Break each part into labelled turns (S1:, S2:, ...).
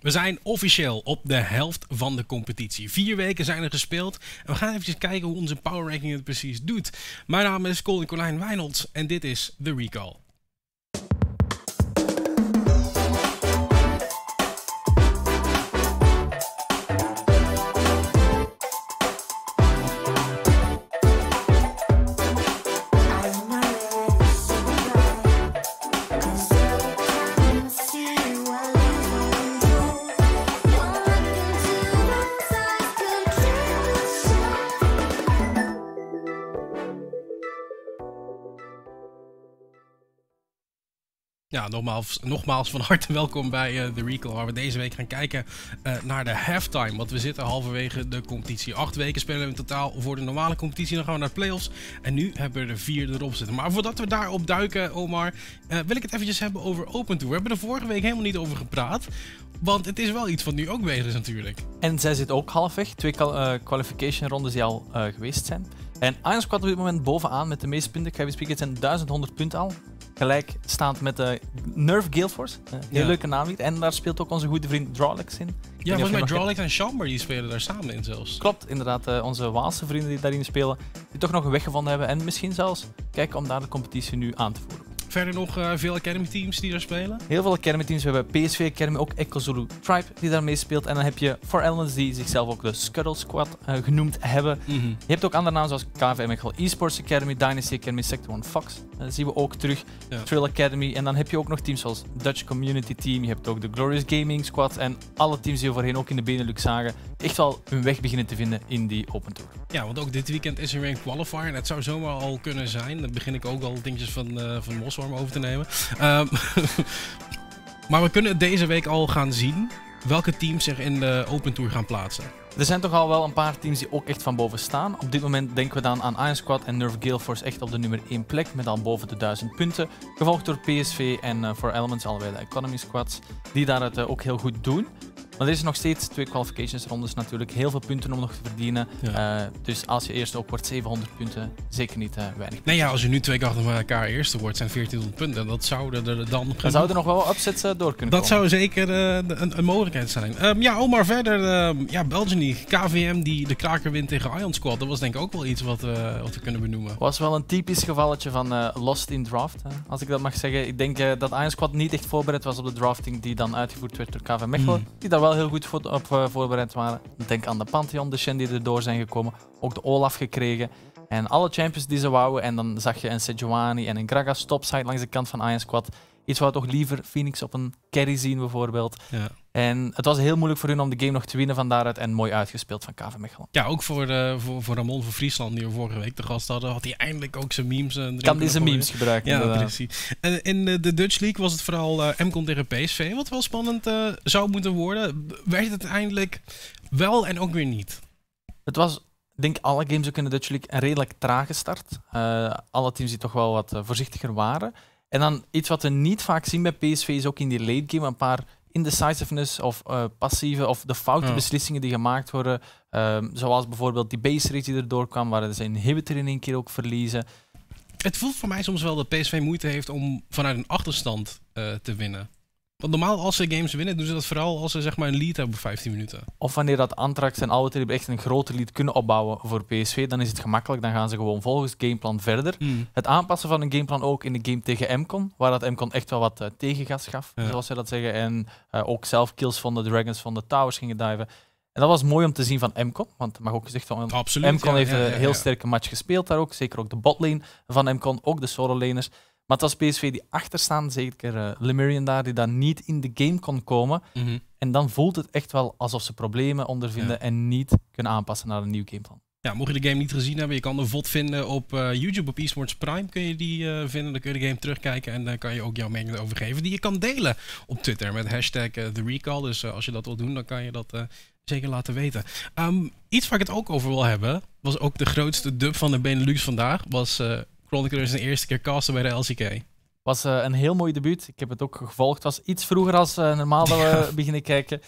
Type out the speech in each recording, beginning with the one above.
S1: We zijn officieel op de helft van de competitie. Vier weken zijn er gespeeld. En we gaan even kijken hoe onze power ranking het precies doet. Mijn naam is Colin Colijn Wijnolds en dit is The Recall. Ja, nogmaals, nogmaals van harte welkom bij uh, The Recall, waar we deze week gaan kijken uh, naar de halftime. Want we zitten halverwege de competitie. Acht weken spelen we in totaal voor de normale competitie. Dan gaan we naar playoffs. En nu hebben we er vier erop zitten. Maar voordat we daarop duiken, Omar, uh, wil ik het eventjes hebben over Open Tour. We hebben er vorige week helemaal niet over gepraat. Want het is wel iets wat nu ook bezig is natuurlijk.
S2: En zij zit ook halfweg. Twee qualification rondes die al geweest zijn. En Iron Squad op dit moment bovenaan met de meeste punten. Ik ga even spreken, het zijn 1100 punten al gelijk staand met de Nerf Gale Force. Uh, heel leuke naam niet. En daar speelt ook onze goede vriend Drawlix in.
S1: ja, volgens mij Drawlix en Chamber die spelen daar samen in zelfs.
S2: Klopt, inderdaad. Uh, onze Waalse vrienden die daarin spelen, die toch nog een weg gevonden hebben. En misschien zelfs kijken om daar de competitie nu aan te voeren.
S1: Verder nog uh, veel Academy teams die daar spelen?
S2: Heel veel Academy teams. We hebben PSV Academy, ook Echo Zulu Tribe die daarmee speelt. En dan heb je Four Elements die zichzelf ook de Scuttle Squad uh, genoemd hebben. Mm -hmm. Je hebt ook andere namen zoals KVM Esports Academy, Dynasty Academy, Sector 1 Fox. Dat zien we ook terug. Ja. Trill Academy. En dan heb je ook nog teams zoals Dutch Community Team. Je hebt ook de Glorious Gaming Squad. En alle teams die we voorheen ook in de Benelux zagen. Echt wel hun weg beginnen te vinden in die Open Tour.
S1: Ja, want ook dit weekend is er weer een qualifier. En het zou zomaar al kunnen zijn. Dan begin ik ook al dingetjes van, uh, van Over te nemen. Um, maar we kunnen deze week al gaan zien welke teams zich in de Open Tour gaan plaatsen.
S2: Er zijn toch al wel een paar teams die ook echt van boven staan. Op dit moment denken we dan aan Iron Squad en Nerve Gale Force echt op de nummer 1 plek met al boven de 1000 punten. Gevolgd door PSV en uh, For Elements, allebei Economy Squads, die daar het uh, ook heel goed doen. Maar er is nog steeds twee qualifications rondes natuurlijk. Heel veel punten om nog te verdienen. Ja. Uh, dus als je eerste ook wordt, 700 punten, zeker niet uh, weinig.
S1: Nee, ja, als je nu twee keer achter elkaar eerste wordt, zijn 1400 punten. Dat zouden er dan...
S2: Dan zouden er nog wel upsets uh, door kunnen
S1: dat
S2: komen.
S1: zou zeker een, een, mogelijkheid zijn. Um, ja, Omar, verder. Um, ja, België, KVM die de kraker wint tegen Ion Squad. Dat was denk ik ook wel iets wat, wat we kunnen benoemen.
S2: Was wel een typisch gevalletje van Lost in Draft, als ik dat mag zeggen. Ik denk dat Ion Squad niet echt voorbereid was op de drafting die dan uitgevoerd werd door KVM Mechelen. Mm. Die daar wel heel goed voor, op uh, voorbereid waren. Denk aan de Pantheon, de Shen die erdoor zijn gekomen. Ook de Olaf gekregen. En alle champions die ze wouden. En dan zag je een Sejuani en een Gragas topside langs de kant van Iron Squad. Iets wat toch liever Phoenix op een carry zien bijvoorbeeld. Ja. En het was heel moeilijk voor hun om de game nog te winnen van daaruit. En mooi uitgespeeld van KV Mechelen.
S1: Ja, ook voor, uh, voor, voor Ramon van Friesland, die we vorige week de gast hadden, had hij eindelijk ook zijn memes. Uh,
S2: kan deze memes gebruiken.
S1: Ja, precies. En in de, Dutch League was het vooral uh, MCON tegen PSV, wat wel spannend zou moeten worden. Werd het uiteindelijk wel en ook weer niet?
S2: Het was ik denk alle games ook in de Dutch League een redelijk trage start. alle teams die toch wel wat voorzichtiger waren. En dan iets wat we niet vaak zien bij PSV is ook in die late game een paar indecisiveness of uh, passieve of de foute ja. beslissingen die gemaakt worden. Um, zoals bijvoorbeeld die base rate die erdoor kwam, waar ze inhibitor in één keer ook verliezen.
S1: Het voelt voor mij soms wel dat PSV moeite heeft om vanuit een achterstand uh, te winnen. Want normaal als ze games winnen, doen ze dat vooral als ze zeg maar een lead hebben op 15 minuten.
S2: Of wanneer dat Antrax en Outer echt een grote lead kunnen opbouwen voor PSV, dan is het gemakkelijk. Dan gaan ze gewoon volgens gameplan verder. Mm. Het aanpassen van een gameplan ook in de game tegen MCON, waar dat MCON echt wel wat uh, tegengas gaf, ja. zoals ze dat zeggen. En uh, ook zelf kills van de Dragons van de Towers gingen diven. En dat was mooi om te zien van MCON, want mag ook gezegd worden,
S1: Absoluut,
S2: MCON
S1: ja,
S2: heeft
S1: ja,
S2: een heel sterke match gespeeld daar ook. Zeker ook de botlane van MCON, ook de solo laners. Maar het was PSV die achterstaan, zeker uh, Lemurian daar, die dan niet in de game kon komen.
S1: Mm -hmm.
S2: En dan voelt het echt wel alsof ze problemen ondervinden ja. en niet kunnen aanpassen naar een nieuw gameplan.
S1: Ja, mocht je de game niet gezien hebben, je kan de VOD vinden op uh, YouTube, op eSports Prime kun je die uh, vinden. Dan kun je de game terugkijken en dan kan je ook jouw mening erover geven. Die je kan delen op Twitter met hashtag TheRecall. Dus als je dat wil doen, dan kan je dat zeker laten weten. Um, iets waar ik het ook over wil hebben, was ook de grootste dub van de Benelux vandaag, was Chronicler zijn eerste keer casten bij de LCK.
S2: Was uh, een heel mooi debuut. Ik heb het ook gevolgd. was iets vroeger als uh, normaal dat we ja. beginnen kijken.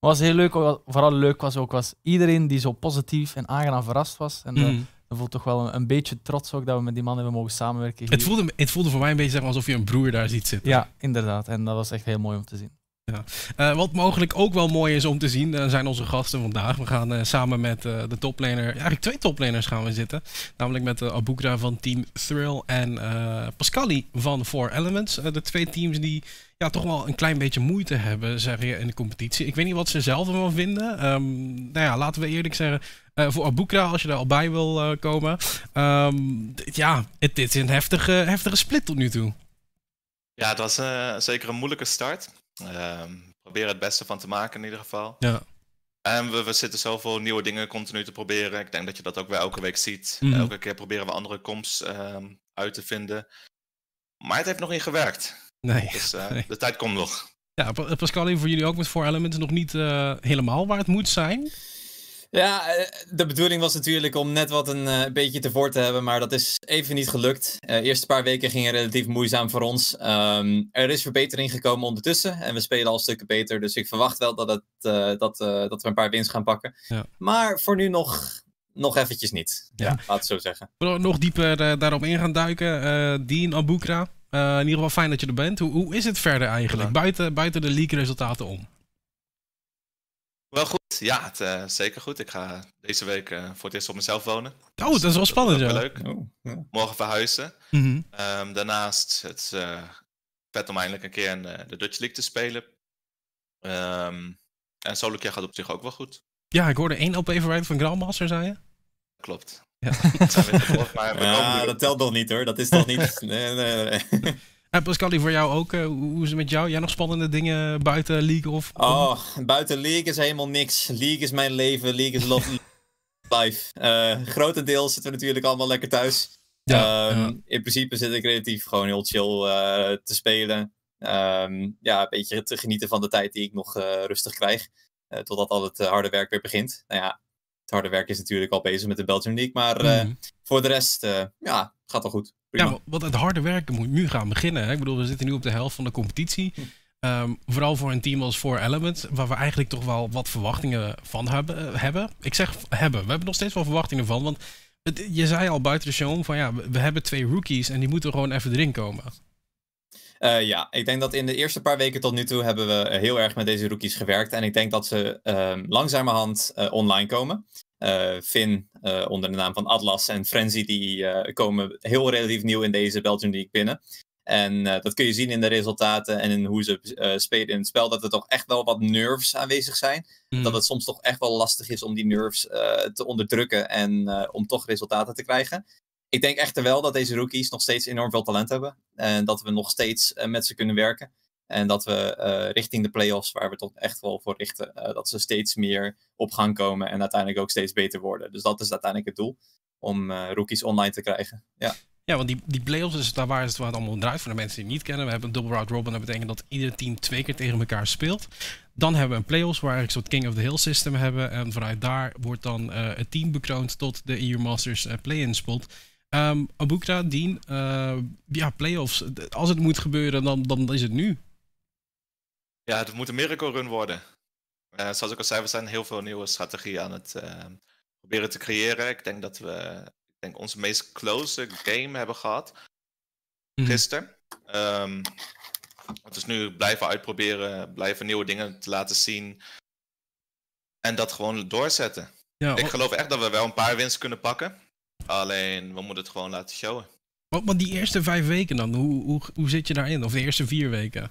S2: Maar was heel leuk. Vooral leuk was ook was iedereen die zo positief en aangenaam verrast was. En mm. dat voelt toch wel een, een, beetje trots ook dat we met die man hebben mogen samenwerken.
S1: Het voelde, het voelde voor mij een beetje zeg maar, alsof je een broer daar ziet zitten.
S2: Ja, inderdaad. En dat was echt heel mooi om te zien.
S1: Ja. Uh, wat mogelijk ook wel mooi is om te zien, uh, zijn onze gasten vandaag. We gaan uh, samen met de toplaner, eigenlijk twee toplaners gaan we zitten. Namelijk met Abukra van Team Thrill en Pascali van Four Elements. de twee teams die ja, toch wel een klein beetje moeite hebben, zeg in de competitie. Ik weet niet wat ze zelf ervan vinden. Um, nou ja, laten we eerlijk zeggen, voor Abukra, als je er al bij wil komen. Um, ja, het, het, is een heftige, heftige split tot nu toe.
S3: Ja, het was zeker een moeilijke start. Um, proberen het beste van te maken in ieder geval.
S1: Ja.
S3: En we, we zitten zoveel nieuwe dingen continu te proberen. Ik denk dat je dat ook weer elke week ziet. Mhm. Elke keer proberen we andere comps um, uit te vinden. Maar het heeft nog niet gewerkt.
S1: Nee.
S3: Dus uh, nee. de tijd komt nog.
S1: Ja, Pascal, voor jullie ook met Four Elements nog niet uh, helemaal waar het moet zijn?
S4: Ja, eh, de bedoeling was natuurlijk om net wat een uh, beetje te voor te hebben, maar dat is even niet gelukt. Uh, de eerste paar weken gingen relatief moeizaam voor ons. Um, er is verbetering gekomen ondertussen en we spelen al stukken beter, dus ik verwacht wel dat, het, uh, dat, dat we een paar wins gaan pakken.
S1: Ja.
S4: Maar voor nu nog, nog eventjes niet, ja. ja laat het zo zeggen.
S1: We nog dieper daarop in gaan duiken. Dean Abukra, in ieder geval fijn dat je er bent. Hoe, hoe is het verder eigenlijk, buiten, buiten de leak resultaten om?
S3: Ja, het, uh, zeker goed. Ik ga deze week uh, voor het eerst op mezelf wonen.
S1: Oh, dat is wel spannend, ja.
S3: leuk.
S4: Oh, ja.
S3: Morgen verhuizen.
S1: Mm
S3: -hmm. um, daarnaast het uh, vet om eindelijk een keer in de Dutch League te spelen. Um, en solo keer gaat op zich ook wel goed.
S1: Ja, ik hoorde één LP verwijderd van Grandmaster, zei je?
S3: Klopt.
S1: Ja,
S4: ja dat telt nog niet hoor. Dat is toch niet... nee, nee, nee.
S1: En Pascal, voor jou ook. Uh, hoe is het met jou? Jij nog spannende dingen buiten League of?
S4: Oh, buiten League is helemaal niks. League is mijn leven. League is love life. Uh, grotendeels zitten we natuurlijk allemaal lekker thuis.
S1: Ja,
S4: um,
S1: ja.
S4: In principe zit ik relatief gewoon heel chill uh, te spelen. Um, ja, een beetje te genieten van de tijd die ik nog rustig krijg. totdat al het harde werk weer begint. Nou ja, het harde werk is natuurlijk al bezig met de Belgian League. Maar mm. voor de rest, ja, gaat wel goed.
S1: Ja, want het harde werken moet nu gaan beginnen. Hè? Ik bedoel, we zitten nu op de helft van de competitie. Um, vooral voor een team als Four Element, waar we eigenlijk toch wel wat verwachtingen van hebben. hebben. Ik zeg hebben, we hebben nog steeds wel verwachtingen van. Want het, je zei al buiten de show van ja, we, hebben twee rookies en die moeten gewoon even erin komen.
S4: Uh, ja, ik denk dat in de eerste paar weken tot nu toe hebben we heel erg met deze rookies gewerkt. En ik denk dat ze um, langzamerhand uh, online komen. Uh, Finn uh, onder de naam van Atlas en Frenzy, die uh, komen heel relatief nieuw in deze Belgian League binnen. En dat kun je zien in de resultaten en in hoe ze spelen in het spel, dat er toch echt wel wat nerves aanwezig zijn. Mm. Dat het soms toch echt wel lastig is om die nerves te onderdrukken en om toch resultaten te krijgen. Ik denk echter wel dat deze rookies nog steeds enorm veel talent hebben. En dat we nog steeds met ze kunnen werken. En dat we uh, richting de playoffs, waar we toch echt wel voor richten, uh, dat ze steeds meer op gang komen en uiteindelijk ook steeds beter worden. Dus dat is uiteindelijk het doel, om uh, rookies online te krijgen. Ja.
S1: Ja, want die, die playoffs is daar waar het, allemaal draait. Voor de mensen die het niet kennen. We hebben een double round robin. Dat betekent dat ieder team twee keer tegen elkaar speelt. Dan hebben we een playoffs waar een soort King of the Hill system hebben. En vanuit daar wordt dan het team bekroond tot de EU Masters play-in spot. Um, Abukra, Dean, ja, playoffs. Als het moet gebeuren, dan, dan is het nu.
S3: Ja, het moet een miracle run worden. Uh, zoals ik al zei, we zijn heel veel nieuwe strategieën aan het uh, proberen te creëren. Ik denk dat we ik denk onze meest close game hebben gehad. Mm. Gisteren. Um, dus nu blijven uitproberen, blijven nieuwe dingen te laten zien. En dat gewoon doorzetten. Ja, ik geloof echt dat we wel een paar winsten kunnen pakken. Alleen, we moeten het gewoon laten showen.
S1: Maar die eerste vijf weken dan, hoe, hoe, hoe zit je daarin? Of de eerste vier weken?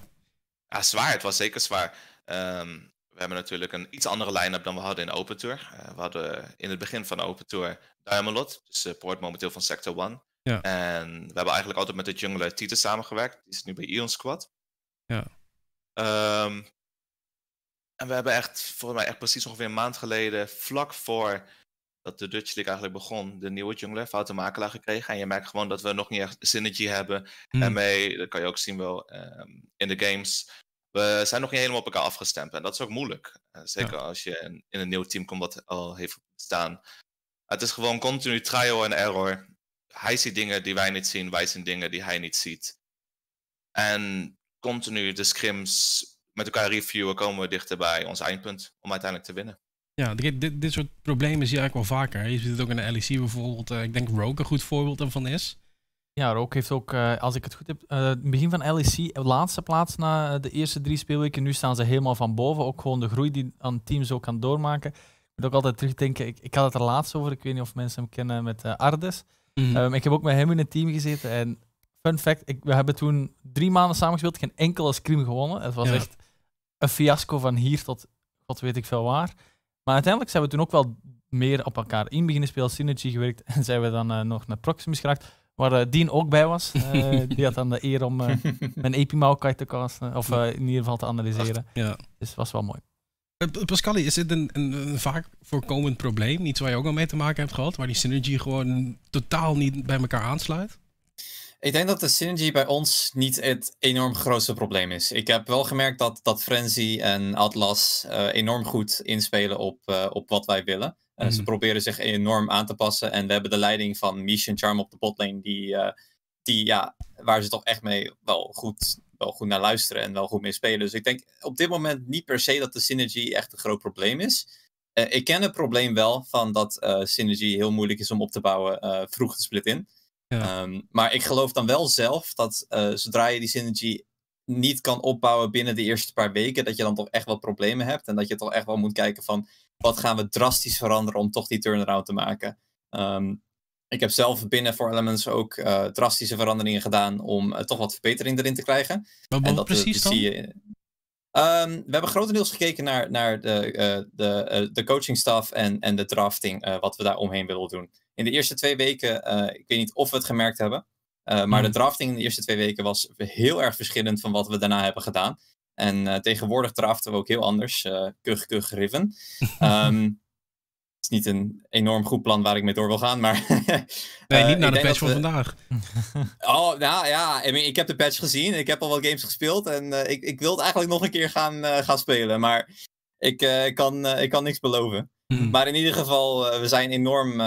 S3: Ja, zwaar. Het was zeker zwaar. Um, we hebben natuurlijk een iets andere line-up dan we hadden in Open Tour. Uh, we hadden in het begin van Open Tour Diamond, dus support momenteel van Sector 1.
S1: Ja.
S3: En we hebben eigenlijk altijd met de jungler Tite samengewerkt. Die is nu bij Ion Squad.
S1: Ja.
S3: Um, en we hebben echt, volgens mij echt precies ongeveer een maand geleden, vlak voor dat de Dutch League eigenlijk begon, de nieuwe jungler, Foute Makelaar, gekregen. En je merkt gewoon dat we nog niet echt synergy hebben.
S1: Hmm.
S3: En mee, dat kan je ook zien wel um, in de games. We zijn nog niet helemaal op elkaar afgestemd. En dat is ook moeilijk. Uh, zeker ja. als je in, in, een nieuw team komt wat al heeft staan. Het is gewoon continu trial en error. Hij ziet dingen die wij niet zien, wij zien dingen die hij niet ziet. En continu de scrims met elkaar reviewen komen we dichter bij ons eindpunt om uiteindelijk te winnen.
S1: Ja, dit, dit, dit soort problemen zie je eigenlijk wel vaker. Je ziet het ook in de LEC bijvoorbeeld. Uh, ik denk Rogue een goed voorbeeld ervan is.
S2: Ja, Rook heeft ook, uh, als ik het goed heb, uh, het begin van LEC, laatste plaats na de eerste drie speelweken. Nu staan ze helemaal van boven. Ook gewoon de groei die aan teams ook kan doormaken. Ik moet ook altijd terugdenken, ik, ik had het er laatst over, ik weet niet of mensen hem kennen met Ardes. Mm -hmm. um, ik heb ook met hem in het team gezeten en fun fact, ik, we hebben toen drie maanden samengespeeld, geen enkele scrim gewonnen. Het was ja. echt een fiasco van hier tot god weet ik veel waar. Maar uiteindelijk zijn we toen ook wel meer op elkaar in beginnen spelen, Synergy gewerkt en zijn we dan nog naar Proximus geraakt. Waar uh, Dean ook bij was. Uh, die had dan de eer om een Epimaokai te casten. Of in ieder geval te analyseren.
S1: Ja.
S2: Dus het was wel mooi.
S1: Pascali, is dit een, een, een, vaak voorkomend probleem? Iets waar je ook al mee te maken hebt gehad? Waar die synergy gewoon totaal niet bij elkaar aansluit?
S4: Ik denk dat de synergy bij ons niet het enorm grootste probleem is. Ik heb wel gemerkt dat, dat Frenzy en Atlas enorm goed inspelen op, op wat wij willen. Uh, mm. Ze proberen zich enorm aan te passen. En we hebben de leiding van Mish en Charm op de botlane, die, die, ja, waar ze toch echt mee wel goed, wel goed naar luisteren en wel goed mee spelen. Dus ik denk op dit moment niet per se dat de synergy echt een groot probleem is. Ik ken het probleem wel van dat synergy heel moeilijk is om op te bouwen vroeg te split in. Ja. Um, maar ik geloof dan wel zelf dat zodra je die synergy niet kan opbouwen binnen de eerste paar weken, dat je dan toch echt wat problemen hebt. En dat je toch echt wel moet kijken van wat gaan we drastisch veranderen om toch die turnaround te maken. Um, ik heb zelf binnen voor Elements ook uh, drastische veranderingen gedaan om uh, toch wat verbetering erin te krijgen.
S1: Maar
S4: en dat
S1: precies dan?
S4: zie je. Um, we hebben grotendeels gekeken naar, naar de, uh, de, de coachingstaf en, en de drafting, wat we daar omheen willen doen. In de eerste twee weken, ik weet niet of we het gemerkt hebben, maar mm. de drafting in de eerste twee weken was heel erg verschillend van wat we daarna hebben gedaan. En tegenwoordig draften we ook heel anders. Kug, kug, riven. um, is niet een enorm goed plan waar ik mee door wil gaan, maar...
S1: nee, niet naar de patch van we... vandaag.
S4: oh, nou ja, I mean, ik heb de patch gezien. Ik heb al wat games gespeeld. En ik, ik wil het eigenlijk nog een keer gaan, gaan spelen. Maar ik, kan, ik kan niks beloven.
S1: Hmm.
S4: Maar in ieder geval, we zijn enorm,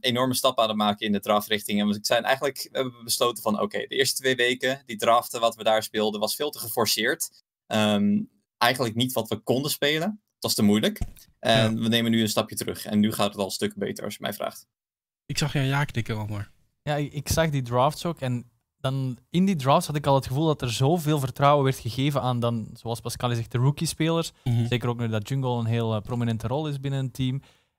S4: enorme stappen aan het maken in de draftrichting. En we zijn eigenlijk we hebben besloten van, oké, de eerste twee weken, die draften wat we daar speelden, was veel te geforceerd. Um, eigenlijk niet wat we konden spelen. Dat was te moeilijk. En ja. we nemen nu een stapje terug. En nu gaat het al een stuk beter, als je mij vraagt.
S1: Ik zag een ja knikken, Omar.
S2: Ja, ik, ik zag die drafts ook. En dan in die drafts had ik al het gevoel dat er zoveel vertrouwen werd gegeven aan dan, zoals Pascal zegt, de rookie-spelers.
S1: Mm -hmm.
S2: Zeker ook nu dat Jungle een heel uh, prominente rol is binnen een team.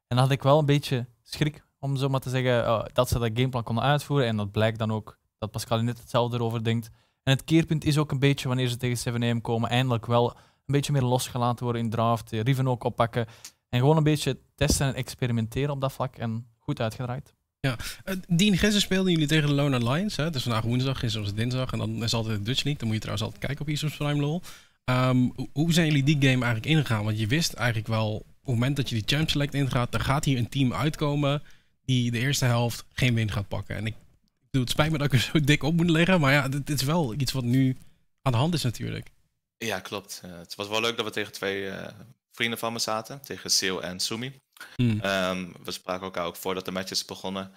S2: En dan had ik wel een beetje schrik, om zo maar te zeggen, uh, dat ze dat gameplan konden uitvoeren. En dat blijkt dan ook dat Pascal net hetzelfde erover denkt. En het keerpunt is ook een beetje, wanneer ze tegen 7am komen, eindelijk wel een beetje meer losgelaten worden in draft. Riven ook oppakken. En gewoon een beetje testen en experimenteren op dat vlak. En goed uitgedraaid.
S1: Ja, uh, Dien gisteren speelden jullie tegen de Lone? Het is vandaag woensdag, gisteren was dinsdag. En dan is altijd de Dutch League. Dan moet je trouwens altijd kijken op eSports Prime LOL. Um, hoe zijn jullie die game eigenlijk ingegaan? Want je wist eigenlijk wel, op het moment dat je die Champ Select ingaat, dan gaat hier een team uitkomen die de eerste helft geen win gaat pakken. En ik doe het spijt me dat ik er zo dik op moet leggen. Maar ja, dit is wel iets wat nu aan de hand is natuurlijk.
S3: Ja, klopt. Uh, het was wel leuk dat we tegen twee uh, vrienden van me zaten. Tegen Seal en Sumi.
S1: Hmm.
S3: Um, we spraken elkaar ook voordat de matches begonnen.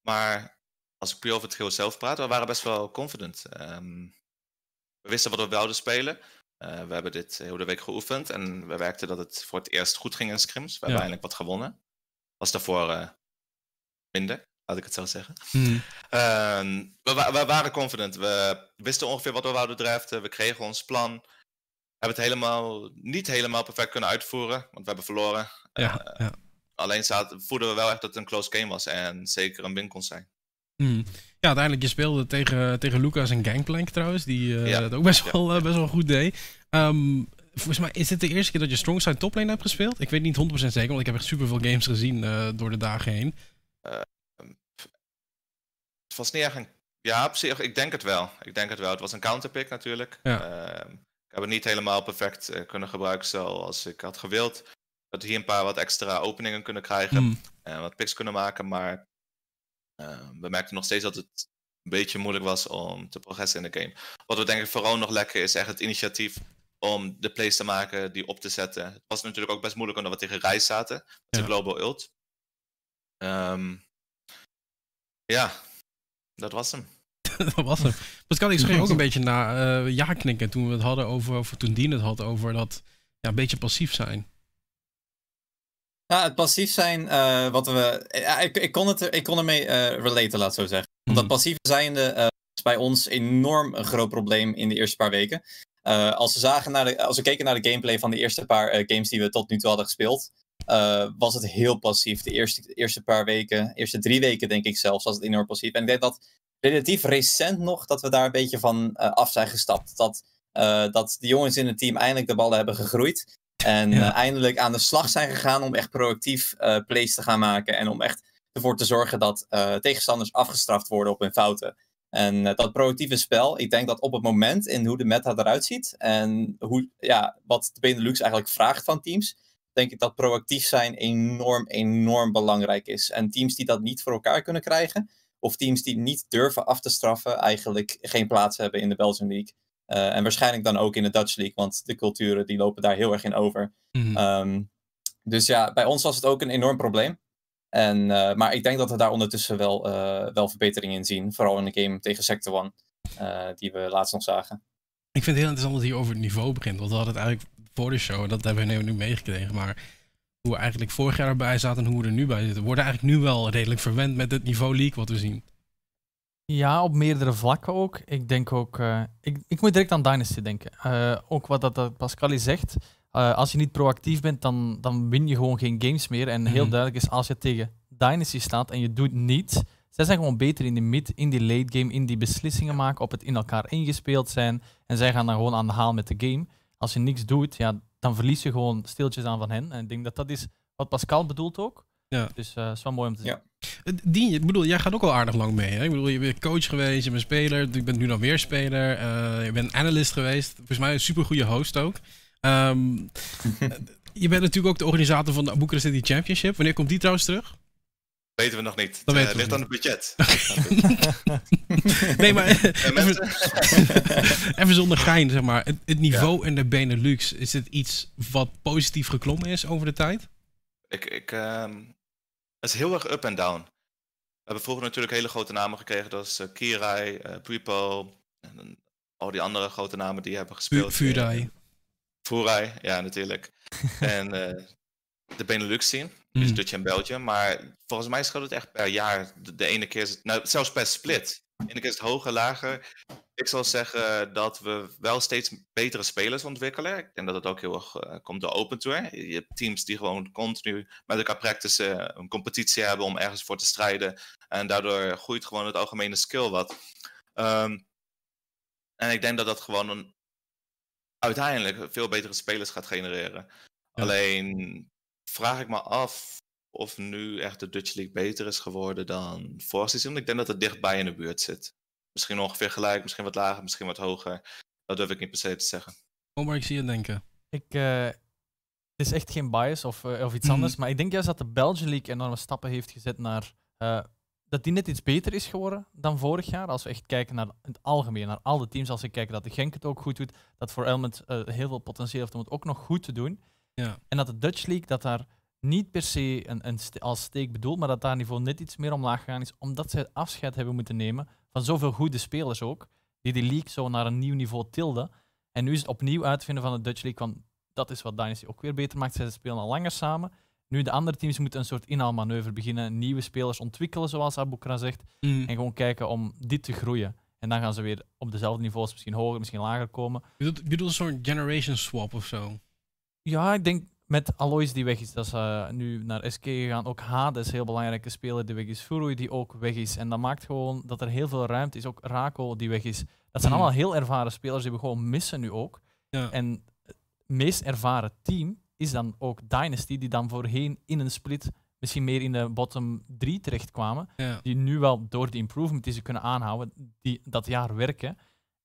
S3: Maar als ik puur over het geheel zelf praat, we waren best wel confident. Um, we wisten wat we wilden spelen. Uh, we hebben dit heel de week geoefend en we werkten dat het voor het eerst goed ging in scrims. We
S1: Ja.
S3: hebben eindelijk wat gewonnen. Was daarvoor minder, laat ik het zo zeggen.
S1: Hmm.
S3: Ehm, we, we waren confident. We wisten ongeveer wat we wouden draften. We kregen ons plan. Hebben het helemaal, niet helemaal perfect kunnen uitvoeren, want we hebben verloren.
S1: Ja,
S3: Eh,
S1: ja.
S3: Alleen zaten, voelden we wel echt dat het een close game was en zeker een win kon zijn.
S1: Hmm. Ja, uiteindelijk, je speelde tegen, tegen Lucas en Gangplank trouwens, die eh,
S3: Ja.
S1: dat ook best wel, eh, best wel goed deed. Ehm, volgens mij is dit de eerste keer dat je Strongside toplane hebt gespeeld. Ik weet niet 100% zeker, want ik heb echt superveel games gezien eh, door de dagen heen.
S3: Het was niet echt een. Ja, op zich, ik denk het wel. Ik denk het wel. Het was een counterpick natuurlijk.
S1: Ja.
S3: Ehm, ik heb het niet helemaal perfect eh, kunnen gebruiken zoals ik had gewild. Dat we hier een paar wat extra openingen kunnen krijgen.
S1: Hmm.
S3: En wat picks kunnen maken. Maar eh, we merkten nog steeds dat het een beetje moeilijk was om te progressen in de game. Wat we denk ik vooral nog lekker is echt het initiatief om de plays te maken, die op te zetten. Het was natuurlijk ook best moeilijk omdat we tegen Rijs zaten.
S1: Ja.
S3: een global ult. Ehm, ja, dat was hem.
S1: dat was hem. Pascal, ik je ook een beetje na eh, ja knikken toen we het hadden over, of toen Dien het had over dat ja, een beetje passief zijn.
S4: Ja, het passief zijn, eh, wat we. ik, ik, kon het, ik kon ermee eh relaten, laat zo zeggen. Dat passieve zijnde uh, is bij ons enorm een groot probleem in de eerste paar weken. Uh, als, we zagen naar de, als we keken naar de gameplay van de eerste paar uh, games die we tot nu toe hadden gespeeld, was het heel passief. De eerste, de eerste paar weken, eerste drie weken denk ik zelfs, was het enorm passief. En ik denk dat relatief recent nog dat we daar een beetje van af zijn gestapt. Dat, dat de jongens in het team eindelijk de ballen hebben gegroeid. En ja. eindelijk aan de slag zijn gegaan om echt proactief plays te gaan maken. En om echt ervoor te zorgen dat tegenstanders afgestraft worden op hun fouten. En dat proactieve spel, ik denk dat op het moment in hoe de meta eruit ziet en hoe, ja, wat de Benelux eigenlijk vraagt van teams, denk ik dat proactief zijn enorm, enorm belangrijk is. En teams die dat niet voor elkaar kunnen krijgen, of teams die niet durven af te straffen, eigenlijk geen plaats hebben in de Belgian League. Uh, en waarschijnlijk dan ook in de Dutch League, want de culturen die lopen daar heel erg in over. Mm. Um, dus ja, bij ons was het ook een enorm probleem. En, uh, maar ik denk dat we daar ondertussen wel, uh, wel verbetering in zien. Vooral in de game tegen Sector One, die we laatst nog zagen.
S1: Ik vind het heel interessant dat hier over het niveau begint. Want we hadden het eigenlijk voor de show, dat hebben we nu meegekregen. Maar hoe we eigenlijk vorig jaar erbij zaten en hoe we er nu bij zitten. We worden eigenlijk nu wel redelijk verwend met het niveau league wat we zien.
S2: Ja, op meerdere vlakken ook. Ik denk ook... ik, ik moet direct aan Dynasty denken. ook wat dat, dat Pascali zegt. Uh, als je niet proactief bent, dan, dan win je gewoon geen games meer. En heel
S1: Mhm.
S2: duidelijk is, als je tegen Dynasty staat en je doet niet... Zij zijn gewoon beter in de mid, in die late game, in die beslissingen maken, op het in elkaar ingespeeld zijn. En zij gaan dan gewoon aan de haal met de game. Als je niks doet, ja, dan verlies je gewoon stiltjes aan van hen. En ik denk dat dat is wat Pascal bedoelt ook.
S1: Ja.
S2: Dus dat is wel mooi om te zien.
S4: Ja.
S1: Eh, Die, ik bedoel, jij gaat ook al aardig lang mee. Hè? Ik bedoel, je bent coach geweest, je bent speler, je bent nu dan weer speler. Uh, je bent analyst geweest. Volgens mij een supergoeie host ook. Um, je bent natuurlijk ook de organisator van de Boekarest City Championship. Wanneer komt die trouwens terug?
S3: Weten we nog niet.
S1: Dat
S3: uh,
S1: we
S3: ligt aan het budget.
S1: nee, maar even, even zonder gein, zeg maar. Het, het niveau in de Benelux, is het iets wat positief geklommen is over de tijd?
S3: ik, ik, ehm, het is heel erg up en down. We hebben vroeger natuurlijk hele grote namen gekregen. Dat is eh, Kirai, eh. En dan al die andere grote namen die hebben gespeeld.
S1: Fu- Furai.
S3: Furai, ja natuurlijk. en eh, de Benelux scene. Dus
S1: Mm.
S3: Dutch en Belgium. Maar volgens mij scheelt het echt per jaar. De, de ene keer is het, nou, zelfs per split. De ene keer is het hoger, lager. Ik zal zeggen dat we wel steeds betere spelers ontwikkelen. Ik denk dat het ook heel erg eh, komt door Open Tour. Je hebt teams die gewoon continu met elkaar practicen, een competitie hebben om ergens voor te strijden. En daardoor groeit gewoon het algemene skill wat. Ehm, en ik denk dat dat gewoon een, uiteindelijk veel betere spelers gaat genereren.
S1: Ja.
S3: Alleen vraag ik me af of nu echt de Dutch League beter is geworden dan vorig seizoen. Ik denk dat het dichtbij in de buurt zit. Misschien ongeveer gelijk, misschien wat lager, misschien wat hoger. Dat durf ik niet per se te zeggen.
S1: Oh, maar ik zie je denken.
S2: Ik, eh, het is echt geen bias of, eh, of iets
S1: Mhm.
S2: anders, maar ik denk juist dat de Belgian League enorme stappen heeft gezet naar... eh, dat die net iets beter is geworden dan vorig jaar. Als we echt kijken naar het algemeen, naar alle teams. Als we kijken dat de Genk het ook goed doet, dat voor Elmet eh, heel veel potentieel heeft om het ook nog goed te doen.
S1: Ja.
S2: En dat de Dutch League, dat daar niet per se een, een st- als steek bedoeld, maar dat daar niveau net iets meer omlaag gegaan is, omdat zij afscheid hebben moeten nemen van zoveel goede spelers ook, die die league zo naar een nieuw niveau tilden. En nu is het opnieuw uitvinden van de Dutch League, want dat is wat Dynasty ook weer beter maakt. Zij spelen al langer samen. Nu de andere teams moeten een soort inhaalmanoeuvre beginnen, nieuwe spelers ontwikkelen, zoals Abukra zegt,
S1: Mm.
S2: en gewoon kijken om dit te groeien. En dan gaan ze weer op dezelfde niveaus, misschien hoger, misschien lager komen.
S1: Je bedoelt, je bedoelt een soort generation swap of zo?
S2: Ja, ik denk met Alois die weg is, dat eh, nu naar SK gegaan. Ook Hades, een heel belangrijke speler die weg is. Furui die ook weg is. En dat maakt gewoon dat er heel veel ruimte is. Ook Rako die weg is. Dat zijn
S1: Mm.
S2: allemaal heel ervaren spelers die we gewoon missen nu ook.
S1: Ja.
S2: En het meest ervaren team is dan ook Dynasty, die dan voorheen in een split misschien meer in de bottom 3 terechtkwamen.
S1: ja.
S2: Die nu wel door de improvement die ze kunnen aanhouden, die dat jaar werken,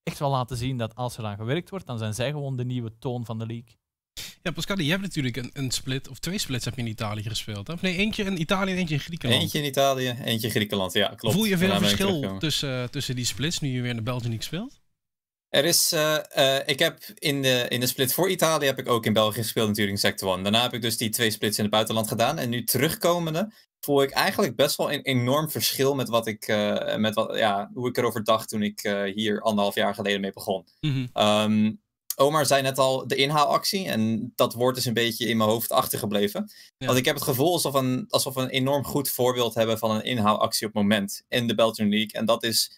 S2: echt wel laten zien dat als er aan gewerkt wordt, dan zijn zij gewoon de nieuwe toon van de league.
S1: Ja, Pascal, je hebt natuurlijk een, een split, of twee splits heb je in Italië gespeeld. Hè? Of nee, eentje in Italië en eentje in Griekenland.
S4: Eentje in Italië, eentje in Griekenland. Ja, klopt.
S1: Voel je veel verschil tussen, tussen die splits nu je weer in de League speelt?
S4: Er is, eh, eh, ik heb in de, in de split voor Italië heb ik ook in België gespeeld natuurlijk in Sector 1. Daarna heb ik dus die twee splits in het buitenland gedaan. En nu terugkomende voel ik eigenlijk best wel een enorm verschil met wat ik, eh, met wat, ja, hoe ik erover dacht toen ik hier anderhalf jaar geleden mee begon. Ehm, Omar zei net al de inhaalactie. En dat woord is een beetje in mijn hoofd achtergebleven.
S1: Ja.
S4: Want ik heb het gevoel alsof, een, alsof we een enorm goed voorbeeld hebben van een inhaalactie op het moment in de Belgian League. En dat is,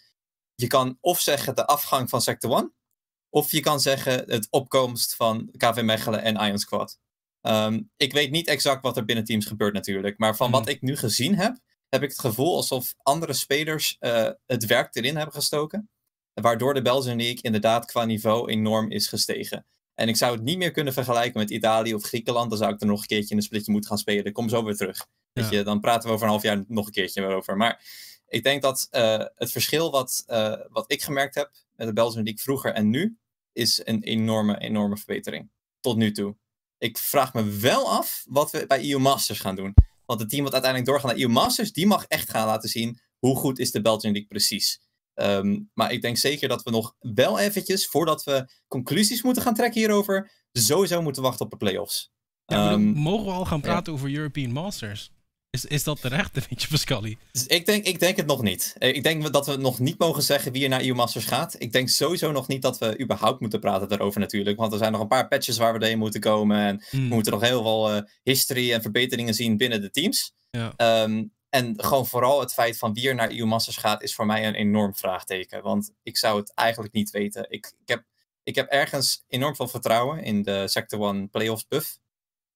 S4: je kan of zeggen de afgang van Sector 1. Of je kan zeggen het opkomst van KV Mechelen en Iron Squad. Ehm, ik weet niet exact wat er binnen teams gebeurt natuurlijk. Maar van
S1: Mhm.
S4: wat ik nu gezien heb, heb ik het gevoel alsof andere spelers eh, het werk erin hebben gestoken. Waardoor de Belgian League inderdaad qua niveau enorm is gestegen. En ik zou het niet meer kunnen vergelijken met Italië of Griekenland. Dan zou ik er nog een keertje in een splitje moeten gaan spelen. Ik kom zo weer terug. Weet je, dan praten we over een half jaar nog een keertje weer over. Maar ik denk dat eh, het verschil wat, eh, wat ik gemerkt heb met de Belgian League vroeger en nu, is een enorme, enorme verbetering. Tot nu toe. Ik vraag me wel af wat we bij EU Masters gaan doen. Want het team wat uiteindelijk doorgaat naar EU Masters, die mag echt gaan laten zien hoe goed is de Belgian League precies. Ehm, maar ik denk zeker dat we nog wel eventjes, voordat we conclusies moeten gaan trekken hierover, sowieso moeten wachten op de playoffs.
S1: Ja,
S4: Ehm,
S1: mogen we al gaan
S4: ja.
S1: praten over European Masters? Is, is dat terecht, vind je, Pascali?
S4: Dus ik denk, ik denk het nog niet. Eh, Ik denk dat we nog niet mogen zeggen wie er naar EU Masters gaat. Ik denk sowieso nog niet dat we überhaupt moeten praten daarover natuurlijk. Want er zijn nog een paar patches waar we doorheen moeten komen. En we
S1: Hmm.
S4: moeten nog heel veel eh, history en verbeteringen zien binnen de teams.
S1: Ja.
S4: Ehm, en gewoon vooral het feit van wie er naar Masters gaat, is voor mij een enorm vraagteken. Want ik zou het eigenlijk niet weten. Ik, ik, heb, ik heb ergens enorm veel vertrouwen in de Sector 1 playoffs buff.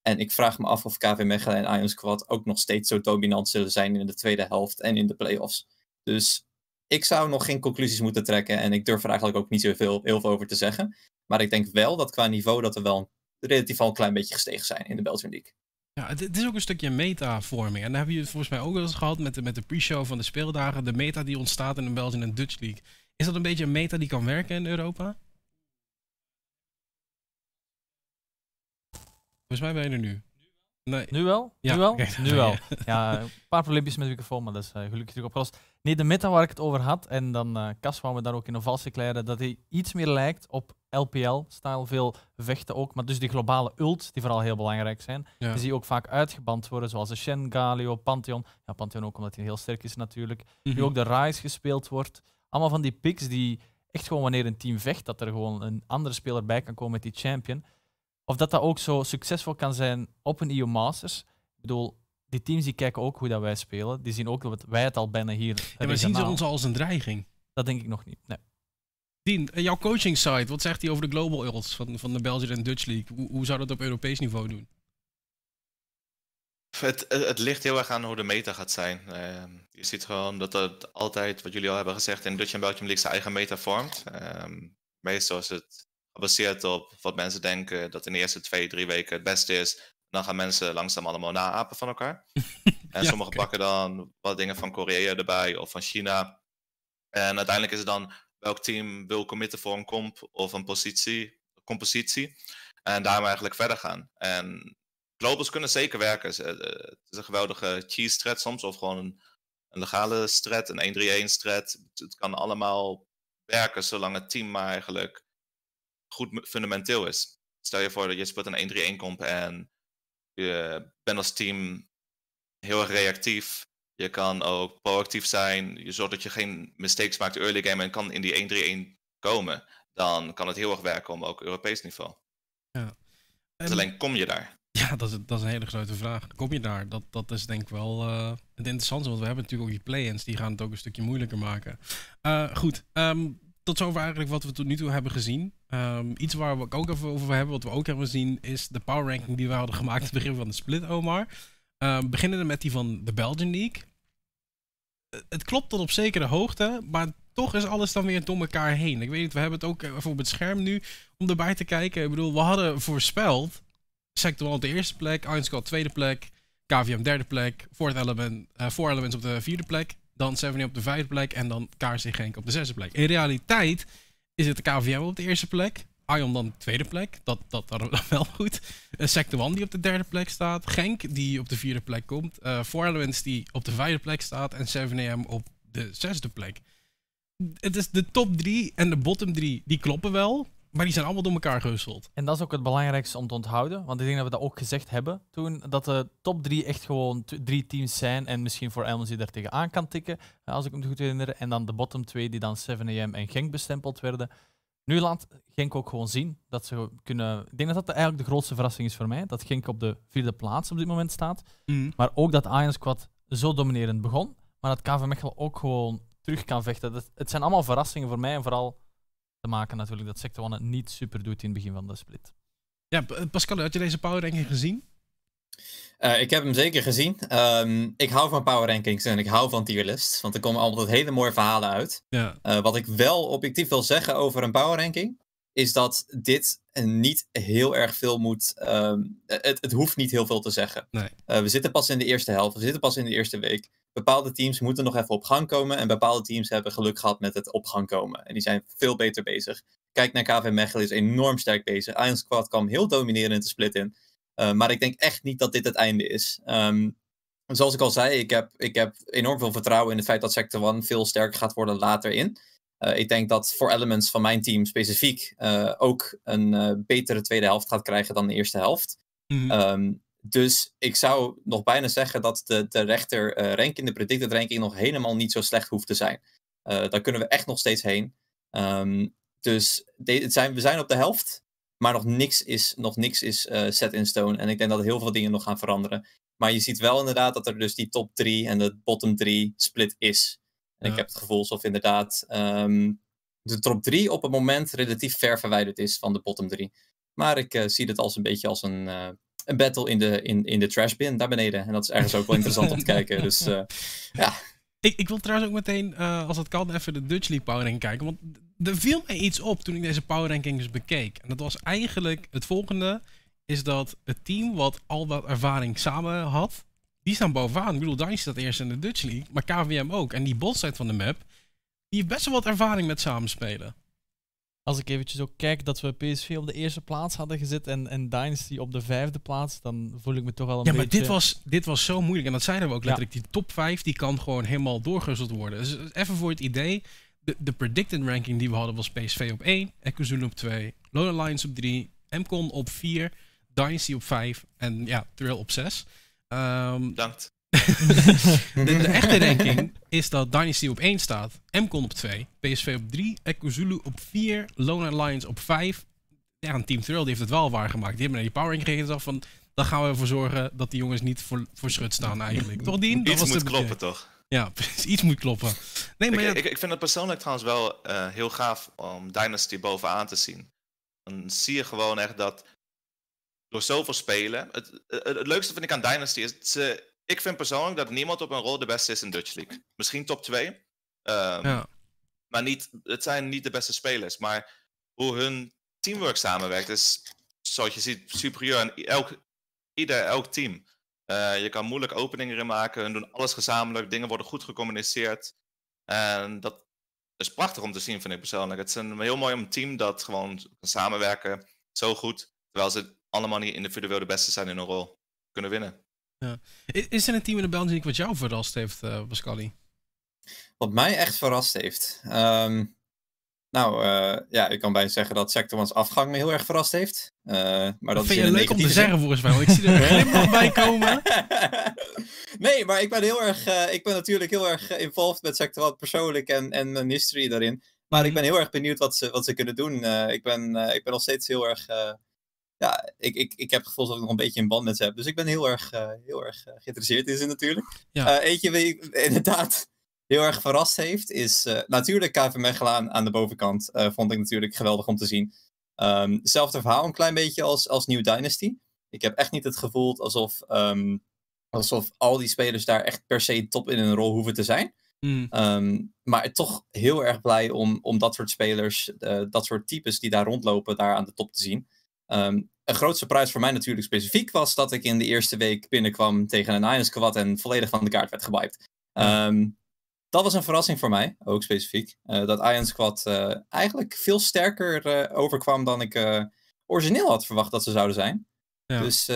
S4: En ik vraag me af of KV Mechelen en Iron Squad ook nog steeds zo dominant zullen zijn in de tweede helft en in de playoffs. Dus ik zou nog geen conclusies moeten trekken en ik durf er eigenlijk ook niet zoveel heel veel over te zeggen. Maar ik denk wel dat qua niveau dat we wel relatief al een klein beetje gestegen zijn in de Belgian League.
S1: Ja, het, is ook een stukje meta-vorming. En daar hebben jullie volgens mij ook wel eens gehad met de, met de pre-show van de speeldagen. De meta die ontstaat in de Belgian en Dutch League. Is dat een beetje een meta die kan werken in Europa? Volgens mij ben je er nu. Nee.
S2: Nu wel?
S1: Ja,
S2: nu wel? nu wel. Ja, een paar probleempjes met microfoon, maar dat is eh, gelukkig terug opgelost. Nee, de meta waar ik het over had, en dan eh Cas wou me daar ook in een valse dat hij iets meer lijkt op LPL-stijl. Veel vechten ook, maar dus die globale ults, die vooral heel belangrijk zijn.
S1: Ja.
S2: Die zie je ook vaak uitgeband worden, zoals de Shen, Galio, Pantheon. Ja, Pantheon ook omdat hij heel sterk is natuurlijk.
S1: Mhm.
S2: Nu ook de Rise gespeeld wordt. Allemaal van die picks die echt gewoon wanneer een team vecht, dat er gewoon een andere speler bij kan komen met die champion. Of dat dat ook zo succesvol kan zijn op een EU Masters. Ik bedoel, die teams die kijken ook hoe dat wij spelen. Die zien ook dat wij het al bijna hier
S1: Ja, maar zien ze ons al als een dreiging?
S2: Dat denk ik nog niet. Nee.
S1: Dien, eh, jouw coaching site, wat zegt hij over de Global Ults van, van de Belgian en Dutch League? Hoe, hoe zou dat op Europees niveau doen?
S3: Het, het het ligt heel erg aan hoe de meta gaat zijn. Ehm, je ziet gewoon dat het altijd, wat jullie al hebben gezegd, in Dutch en Belgium League zijn eigen meta vormt. Ehm, meestal is het gebaseerd op wat mensen denken dat in de eerste twee, drie weken het beste is. Dan gaan mensen langzaam allemaal naapen van elkaar. En
S1: Ja,
S3: sommigen pakken dan wat dingen van Korea erbij of van China. En uiteindelijk is het dan welk team wil committen voor een comp of een positie, compositie. En daarmee eigenlijk verder gaan. En globals kunnen zeker werken. Eh, Het is een geweldige cheese thread soms, of gewoon een, legale strat, een 1-3-1 strat. Het kan allemaal werken zolang het team maar eigenlijk goed me- fundamenteel is. Stel je voor dat je speelt een 1-3-1 comp en je bent als team heel erg reactief. Je kan ook proactief zijn. Je zorgt dat je geen mistakes maakt early game en kan in die 1-3-1 komen. Dan kan het heel erg werken om ook Europees niveau. Dus
S1: En-
S3: alleen kom je daar.
S1: Ja, dat is, dat is een hele grote vraag. Kom je daar? Dat, dat is denk ik wel eh, het interessante. Want we hebben natuurlijk ook die play-ins. Die gaan het ook een stukje moeilijker maken. Eh, goed. ehm, tot zover eigenlijk wat we tot nu toe hebben gezien. Ehm, iets waar we ook even over hebben. Wat we ook hebben gezien. Is de power ranking die we hadden gemaakt. aan het begin van de split, Omar. Ehm beginnende met die van de Belgian League. Eh, Het klopt tot op zekere hoogte. Maar toch is alles dan weer door elkaar heen. Ik weet niet, we hebben het ook even op het scherm nu. Om erbij te kijken. Ik bedoel, we hadden voorspeld. Sector 1 op de eerste plek, Squad tweede plek, KVM derde plek, Fourth Element, eh Four Elements op de vierde plek, dan 7 op de vijfde plek en dan KRC Genk op de zesde plek. In realiteit is het de KVM op de eerste plek, Ion dan tweede plek, dat, dat hadden we dan wel goed. Eh, Sector 1 die op de derde plek staat, Genk die op de vierde plek komt, eh Four die op de vijfde plek staat en 7am op de zesde plek. Het is de top 3 en de bottom 3, die kloppen wel, maar die zijn allemaal door elkaar gehusteld.
S2: En dat is ook het belangrijkste om te onthouden. Want ik denk dat we dat ook gezegd hebben toen. Dat de top drie echt gewoon drie teams zijn. En misschien voor Elms die daar tegenaan kan tikken. eh, Als ik me goed herinner. En dan de bottom twee die dan 7am en Genk bestempeld werden. Nu laat Genk ook gewoon zien dat ze kunnen. Ik denk dat dat eigenlijk de grootste verrassing is voor mij. Dat Genk op de vierde plaats op dit moment staat.
S1: Mm.
S2: Maar ook dat Ajax Squad zo dominerend begon. Maar dat KV Mechelen ook gewoon terug kan vechten. Dat, het zijn allemaal verrassingen voor mij. En vooral te maken natuurlijk dat Sector One het niet super doet in het begin van de split.
S1: Ja, P- Pascal, had je deze power ranking gezien?
S4: Eh, ik heb hem zeker gezien. Ehm, ik hou van power rankings en ik hou van tierlists. Want er komen altijd hele mooie verhalen uit.
S1: Ja.
S4: Eh, wat ik wel objectief wil zeggen over een power ranking, is dat dit niet heel erg veel moet. ehm, het, het hoeft niet heel veel te zeggen.
S1: Nee.
S4: Eh, we zitten pas in de eerste helft, we zitten pas in de eerste week. Bepaalde teams moeten nog even op gang komen. En bepaalde teams hebben geluk gehad met het op gang komen. En die zijn veel beter bezig. Kijk naar KV Mechelen, is enorm sterk bezig. Iron Squad kwam heel dominerend te split in. Eh, maar ik denk echt niet dat dit het einde is. Ehm, zoals ik al zei, ik heb, ik heb enorm veel vertrouwen in het feit dat Sector One veel sterker gaat worden later in. Eh, ik denk dat voor Elements van mijn team specifiek eh, ook een eh, betere tweede helft gaat krijgen dan de eerste helft.
S1: Mhm.
S4: Ehm, dus ik zou nog bijna zeggen dat de, de rechter ranking, de predicted ranking, nog helemaal niet zo slecht hoeft te zijn. Daar kunnen we echt nog steeds heen. Ehm, dus de- het zijn, we zijn op de helft, maar nog niks is, nog niks is set in stone. En ik denk dat heel veel dingen nog gaan veranderen. Maar je ziet wel inderdaad dat er dus die top 3 en de bottom 3 split is. En
S1: Ja.
S4: ik heb het gevoel alsof inderdaad ehm, de top 3 op het moment relatief ver verwijderd is van de bottom 3. Maar ik eh, zie het als een beetje als een, eh, een battle in de, in, in de trashbin daar beneden. En dat is ergens ook wel interessant om te kijken. Dus eh,
S1: Ik, ik wil trouwens ook meteen, als het kan, even de Dutch League Power Ranking kijken. Want er viel mij iets op toen ik deze Power Rankings bekeek. En dat was eigenlijk het volgende. Is dat het team wat al wat ervaring samen had, die staan bovenaan. Ik bedoel, Dynasty staat eerst in de Dutch League, maar KVM ook. En die botside van de map, die heeft best wel wat ervaring met samenspelen.
S2: Als ik eventjes ook kijk dat we PSV op de eerste plaats hadden gezet en, en Dynasty op de vijfde plaats, dan voel ik me toch wel een
S1: Ja, maar
S2: beetje...
S1: dit was, dit was zo moeilijk. En dat zeiden we ook
S2: Ja.
S1: letterlijk. Die top 5 die kan gewoon helemaal doorgezeld worden. Dus even voor het idee. De, de predicted ranking die we hadden was PSV op 1, Ekuzulu op 2, Lone Lions op 3, MCON op 4, Dynasty op 5 en ja, Trail op 6. Ehm,
S3: Bedankt.
S1: de, de echte ranking is dat Dynasty op 1 staat, MCON op 2, PSV op 3, Ekuzulu op 4, Lone Lions op 5. Ja, en Team Trail die heeft het wel waargemaakt. Die hebben naar die power ranking gekeken en dachten van... Dan gaan we ervoor zorgen dat die jongens niet voor, voor schut staan eigenlijk. Toch, Dien? Dat
S3: Iets
S1: was
S3: moet kloppen, toch?
S1: Ja. Iets moet kloppen. Nee, maar
S3: Ik,
S1: ja,
S3: ik, ik vind het persoonlijk trouwens wel eh, heel gaaf om Dynasty bovenaan te zien. Dan zie je gewoon echt dat door zoveel spelen. Het, het, het leukste vind ik aan Dynasty is. ik vind persoonlijk dat niemand op een rol de beste is in Dutch League. Misschien top 2.
S1: ja.
S3: Maar niet, het zijn niet de beste spelers. Maar hoe hun teamwork samenwerkt is, zoals je ziet, superieur aan elk, ieder, elk team. Eh, je kan moeilijk openingen erin maken. Hun doen alles gezamenlijk. Dingen worden goed gecommuniceerd. En dat is prachtig om te zien, vind ik persoonlijk. Het is een heel mooi om een team dat gewoon kan samenwerken. Zo goed. Terwijl ze allemaal niet individueel de beste zijn in hun rol. Kunnen winnen.
S1: I- Is er een team in de League wat jou verrast heeft, eh Pascali?
S4: Wat mij echt verrast heeft. Ehm, nou, eh, ja, ik kan bijna zeggen dat Sector One's afgang me heel erg verrast heeft. Eh, maar dat
S1: vind
S4: is
S1: je
S4: een
S1: leuk om te zeggen volgens mij, want ik zie er een glimlach bij komen.
S4: nee, maar ik ben heel erg, eh, ik ben natuurlijk heel erg involved met Sector One persoonlijk en, en mijn history daarin. Maar ik ben heel erg benieuwd wat ze, wat ze kunnen doen. Eh, ik, ben, eh, ik ben nog steeds heel erg, eh, ja, ik, ik, ik heb het gevoel dat ik nog een beetje een band met ze heb. Dus ik ben heel erg, eh, heel erg eh, geïnteresseerd in ze natuurlijk.
S1: Ja.
S4: Eh, eentje ik inderdaad heel erg verrast heeft, is natuurlijk KV Mechelen aan, de bovenkant. vond ik natuurlijk geweldig om te zien. Ehm hetzelfde verhaal een klein beetje als, als New Dynasty. Ik heb echt niet het gevoel alsof, ehm, alsof al die spelers daar echt per se top in een rol hoeven te zijn.
S1: Hmm.
S4: Ehm, maar toch heel erg blij om, om dat soort spelers, dat soort types die daar rondlopen, daar aan de top te zien. Ehm, een groot surprise voor mij natuurlijk specifiek was dat ik in de eerste week binnenkwam tegen een Iron Squad en volledig van de kaart werd gewiped. Ehm, dat was een verrassing voor mij, ook specifiek. Eh, dat Iron Squad eh, eigenlijk veel sterker eh, overkwam dan ik origineel had verwacht dat ze zouden zijn.
S1: Ja.
S4: Dus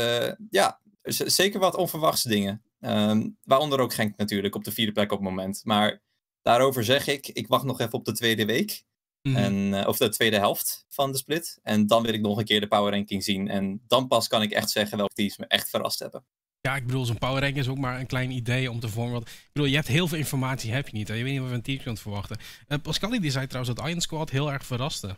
S4: ja, zeker wat onverwachte dingen. Ehm, waaronder ook Genk natuurlijk op de vierde plek op het moment. Maar daarover zeg ik, ik wacht nog even op de tweede week.
S1: Mhm.
S4: En, eh, of de tweede helft van de split. En dan wil ik nog een keer de power ranking zien. En dan pas kan ik echt zeggen welke teams me echt verrast hebben.
S1: Ja, ik bedoel, zo'n power ranking is ook maar een klein idee om te vormen. Want, ik bedoel, je hebt heel veel informatie, heb je niet. Hè? Je weet niet wat we een team kunt verwachten. Eh Pascali die zei trouwens dat Iron Squad heel erg verraste.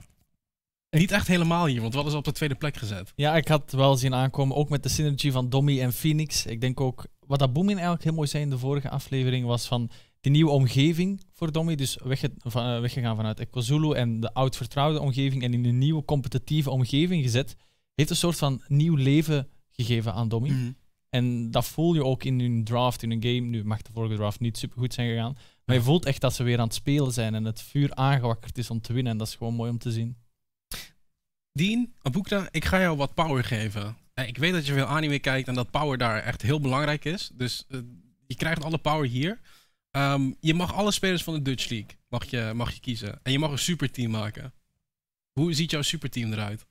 S1: Niet echt helemaal hier, want wat is op de tweede plek gezet?
S2: Ja, ik had wel zien aankomen, ook met de synergy van Dommy en Phoenix. Ik denk ook, wat dat Boomin eigenlijk heel mooi zei in de vorige aflevering, was van die nieuwe omgeving voor Dommy. Dus wegge van, eh, weggegaan vanuit Equazulu en de oud vertrouwde omgeving en in een nieuwe competitieve omgeving gezet. Heeft een soort van nieuw leven gegeven aan Dommy.
S1: Mhm.
S2: En dat voel je ook in hun draft, in hun game. Nu mag de vorige draft niet super goed zijn gegaan. Maar je voelt echt dat ze weer aan het spelen zijn en het vuur aangewakkerd is om te winnen. En dat is gewoon mooi om te zien.
S1: Dean, Abukta, ik ga jou wat power geven. Eh, Ik weet dat je veel anime kijkt en dat power daar echt heel belangrijk is. Dus eh, je krijgt alle power hier. Ehm, je mag alle spelers van de Dutch League mag je, mag je kiezen. En je mag een superteam maken. Hoe ziet jouw superteam eruit?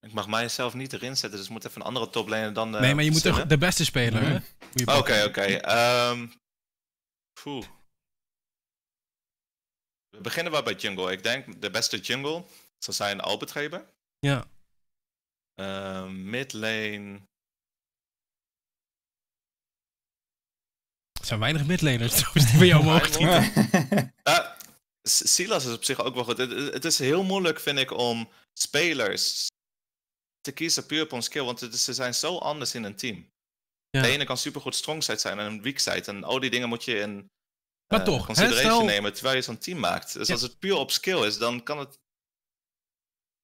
S3: Ik mag mijzelf niet erin zetten, dus ik moet even een andere toplane dan. eh,
S1: nee, maar je moet toch de beste speler?
S4: Mhm.
S3: Oké, oké. ehm, poeh. We beginnen wel bij jungle. Ik denk de beste jungle zou zijn Albert.
S1: Ja.
S3: Ehm mid
S1: Er zijn weinig midlaners trouwens die bij jou mogen kiezen.
S3: Ah, S- Silas is op zich ook wel goed. Het, het is heel moeilijk, vind ik, om spelers te kiezen puur op een skill. Want het is- ze zijn zo anders in een team.
S1: Ja.
S3: De ene kan supergoed strong side zijn en een weak side. En al die dingen moet je in
S1: Maar
S3: eh,
S1: toch, hè,
S3: consideration
S1: stel-
S3: nemen terwijl je zo'n team maakt. Dus
S1: Ja.
S3: als het puur op skill is, dan kan het...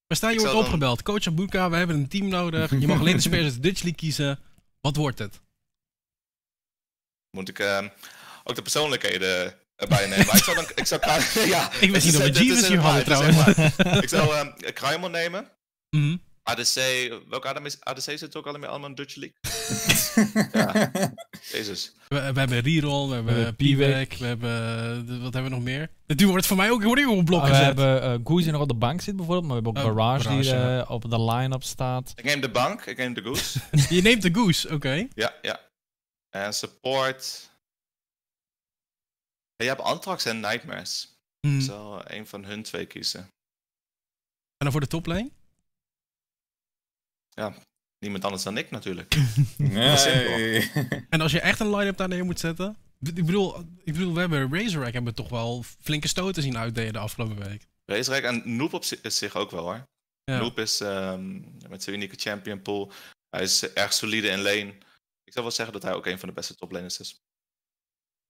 S1: Maar stel je wordt
S3: dan-
S1: opgebeld. Coach Abuka, we hebben een team nodig. Je mag alleen de spelers uit de Dutch League kiezen. Wat wordt het?
S3: Moet ik eh, ook de persoonlijkheden erbij nemen. Maar ik zou dan... Ik, zou, ja,
S1: Ik wist niet dat we Jeeves hier hadden trouwens.
S3: Ik zou eh Kruimel nemen.
S1: Mhm.
S3: ADC, welke ADC, ADC zit ook allemaal allemaal in Dutch League? ja, jezus.
S1: We, we hebben Reroll, we hebben P-Wack, we hebben... de- wat hebben we nog meer? Nu wordt het voor mij ook een op blok
S2: Ah, we
S1: gezet.
S2: hebben uh, Goose die nog op de bank zit bijvoorbeeld, maar we hebben ook
S1: Oh,
S2: Barrage, die
S1: ja.
S2: eh, op de line-up staat.
S3: Ik neem de bank, ik neem de goose.
S1: Je neemt de Goose, oké.
S3: ja, ja. En support. Ja, je hebt Anthrax en Nightmares.
S1: Mhm.
S3: Ik zal een van hun twee kiezen.
S1: En dan voor de toplane?
S3: Niemand anders dan ik natuurlijk.
S4: Nee.
S1: En als je echt een line-up daar neer moet zetten? Ik bedoel, ik bedoel we hebben Razorback hebben toch wel flinke stoten zien uitdelen de afgelopen week.
S3: Racerijk en Noob op zi- zich ook wel hoor.
S1: Ja.
S3: Noob is ehm, met zijn unieke champion pool. Hij is eh, erg solide in lane. Ik zou wel zeggen dat hij ook een van de beste toplaners is.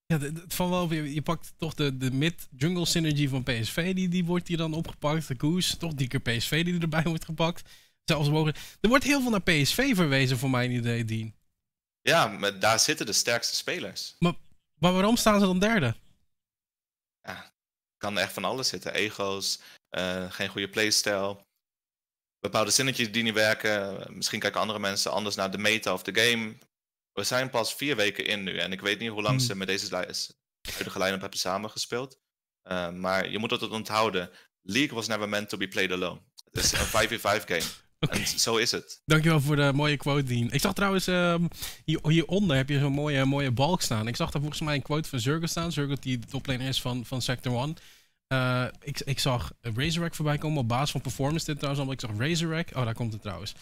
S1: Ja, van wel, je, je pakt toch de, de mid-jungle synergy van PSV, die, die wordt hier dan opgepakt. De Goose, toch die keer PSV die erbij wordt gepakt. Zelfs mogen. Er wordt heel veel naar PSV verwezen, voor mijn idee, Dean.
S3: Ja, maar daar zitten de sterkste spelers.
S1: Maar waarom staan ze dan derde?
S3: kan echt van alles zitten. Ego's, eh, geen goede playstyle. Bepaalde zinnetjes die niet werken. Misschien kijken andere mensen anders naar de meta of de game. We zijn pas vier weken in nu. En ik weet niet hoe lang
S1: Hmm.
S3: ze met deze huidige line-up hebben samengespeeld. Uh, maar je moet het onthouden. League was never meant to be played alone. Het is een 5v5 game.
S1: Oké.
S3: En zo is het.
S1: Dankjewel voor de mooie quote, Dean. Ik zag trouwens, ehm, hier, hieronder heb je zo'n mooie, mooie balk staan. Ik zag daar volgens mij een quote van Zurgo staan. Zurgo die de toplaner is van, van Sector 1. Eh, ik, ik zag Razorback voorbij komen op basis van performance dit trouwens. allemaal. Ik zag Razorback. Oh, daar komt het trouwens.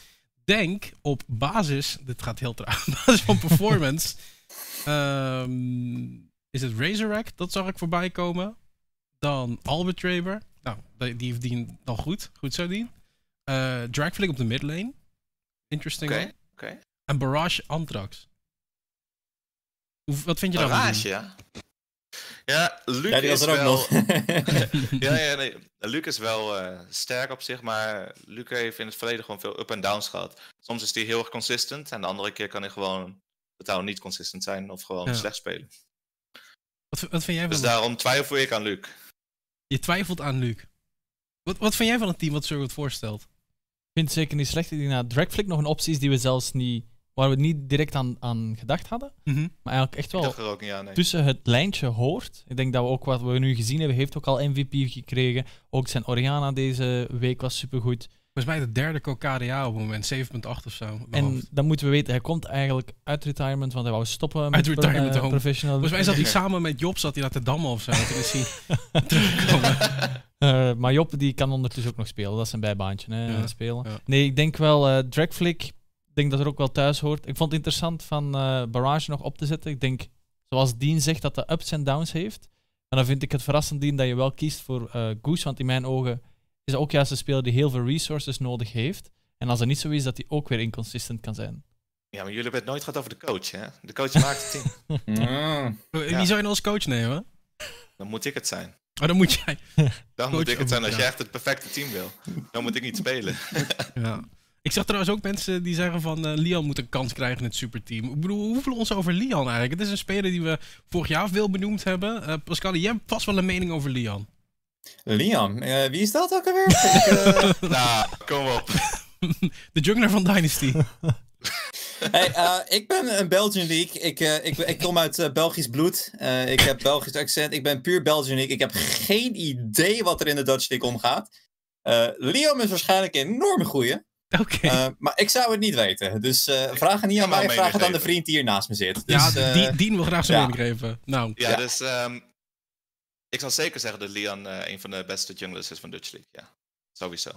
S1: Denk op basis, dit gaat heel traag, op basis van performance. ehm, is het Razorback? Dat zag ik voorbij komen. Dan Albert Traber. Nou, die Dean dan goed. Goed zo, Dean. Eh Dragflick op de midlane. Interesting.
S3: Oké, oké.
S1: En Barrage Anthrax. Hoe, wat vind je daarvan?
S3: Barrage, ja. Ja, Luc
S4: Ja, die
S3: is
S4: er ook
S3: wel...
S4: nog.
S3: ja, ja, nee. Luc is wel eh, sterk op zich, maar Luc heeft in het verleden gewoon veel up en downs gehad. Soms is hij heel erg consistent en de andere keer kan hij gewoon totaal niet consistent zijn of gewoon
S1: Ja.
S3: slecht spelen.
S1: Wat, wat vind jij van
S3: Dus daarom twijfel ik aan Luc.
S1: Je twijfelt aan Luc. Wat, wat vind jij van het team wat Surgot voorstelt?
S2: Ik vind het zeker niet slecht. Ik denk dat Dragflick nog een optie is die we zelfs niet, waar we niet direct aan, aan gedacht hadden. Maar eigenlijk echt wel
S3: dacht er ook niet aan, nee.
S2: tussen het lijntje hoort. Ik denk dat we ook wat we nu gezien hebben, heeft ook al MVP gekregen. Ook zijn Oriana deze week was supergoed.
S1: Volgens mij de derde KDA op het moment, 7.8 of zo. uit
S2: En
S1: hoofd.
S2: dan moeten we weten, hij komt eigenlijk uit retirement, want hij wou stoppen met
S1: retirement
S2: eh,
S1: home.
S2: professional.
S1: Volgens mij zat hij samen met Job zat hij naar te dammen of zo. Toen is hij teruggekomen.
S2: Eh, maar Job die kan ondertussen ook nog spelen. Dat is een bijbaantje, hè,
S1: Ja,
S2: spelen.
S1: ja.
S2: Nee, ik denk wel eh Dragflick. Ik denk dat er ook wel thuis hoort. Ik vond het interessant van eh, Barrage nog op te zetten. Ik denk, zoals Dean zegt, dat dat ups en downs heeft. En dan vind ik het verrassend, Dean, dat je wel kiest voor eh Goose. Want in mijn ogen is ook juist een speler die heel veel resources nodig heeft. En als dat niet zo is, dat hij ook weer inconsistent kan zijn.
S3: Ja, maar jullie hebben het nooit gehad over de coach, hè? De coach maakt het team.
S4: Mm.
S1: Wie
S3: Ja.
S1: zou je nou als coach nemen?
S3: Dan moet ik het zijn.
S1: Oh, dan moet jij.
S3: Dan
S1: Coach
S3: moet ik het zijn als
S1: ja.
S3: je echt het perfecte team wil. Dan moet ik niet spelen.
S1: Ja. Ik zag trouwens ook mensen die zeggen van eh Lian moet een kans krijgen in het superteam. Ik bedoel, hoe voelen we ons over Lian eigenlijk? Het is een speler die we vorig jaar veel benoemd hebben. Eh Pascal, jij hebt vast wel een mening over Lian.
S4: Liam, eh, wie is dat ook alweer? Ik, eh,
S3: nou, kom op.
S1: De jungler van Dynasty.
S4: Hey, eh, ik ben een Belgian League. Ik, ik, ik kom uit eh, Belgisch bloed. Eh, ik heb Belgisch accent. Ik ben puur Belgian League. Ik heb geen idee wat er in de Dutch League omgaat. Eh Liam is waarschijnlijk een enorme goeie.
S1: Oké.
S4: Eh, maar ik zou het niet weten. Dus eh, vraag het niet aan mij, vraag het aan de vriend die hier naast me zit. Dus,
S1: ja,
S4: eh,
S1: die, Dien wil graag zijn
S4: ja.
S1: mening geven. Nou,
S3: Ja,
S4: Ja.
S3: dus ehm, ik zal zeker zeggen dat Lian eh, een van de beste junglers is van Dutch League. Ja, sowieso.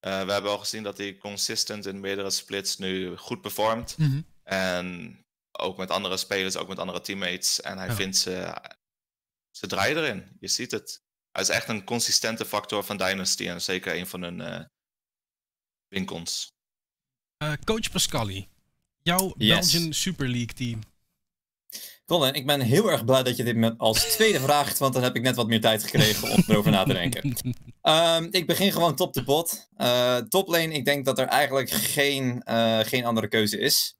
S3: Eh, we hebben al gezien dat hij consistent in meerdere splits nu goed performt.
S1: mhm.
S3: En ook met andere spelers, ook met andere teammates. En hij vindt ze, ze draaien erin. Je ziet het. Hij is echt een consistente factor van Dynasty. En zeker een van hun eh winkels.
S1: Eh, coach Pascali. Jouw
S4: Yes.
S1: Belgian Super League team.
S4: Colin, ik ben heel erg blij dat je dit me als tweede vraagt, want dan heb ik net wat meer tijd gekregen om erover na te denken. Ehm, ik begin gewoon top de bot. Eh top lane, ik denk dat er eigenlijk geen, eh, geen andere keuze is.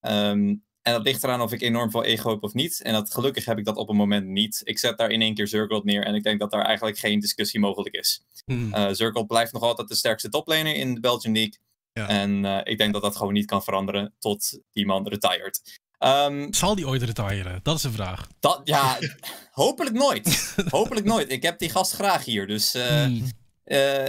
S4: Ehm, en dat ligt eraan of ik enorm veel ego heb of niet. En dat, gelukkig heb ik dat op een moment niet. Ik zet daar in één keer Zergold neer en ik denk dat daar eigenlijk geen discussie mogelijk is.
S1: Hmm.
S4: Zergold blijft nog altijd de sterkste toplaner in de Belgian League.
S1: Ja.
S4: En eh, ik denk dat dat gewoon niet kan veranderen tot die man retired. Ehm,
S1: Zal die ooit retiren? Dat is de vraag.
S4: dat, ja, hopelijk nooit. Hopelijk nooit. Ik heb die gast graag hier. Dus eh,
S1: Hmm.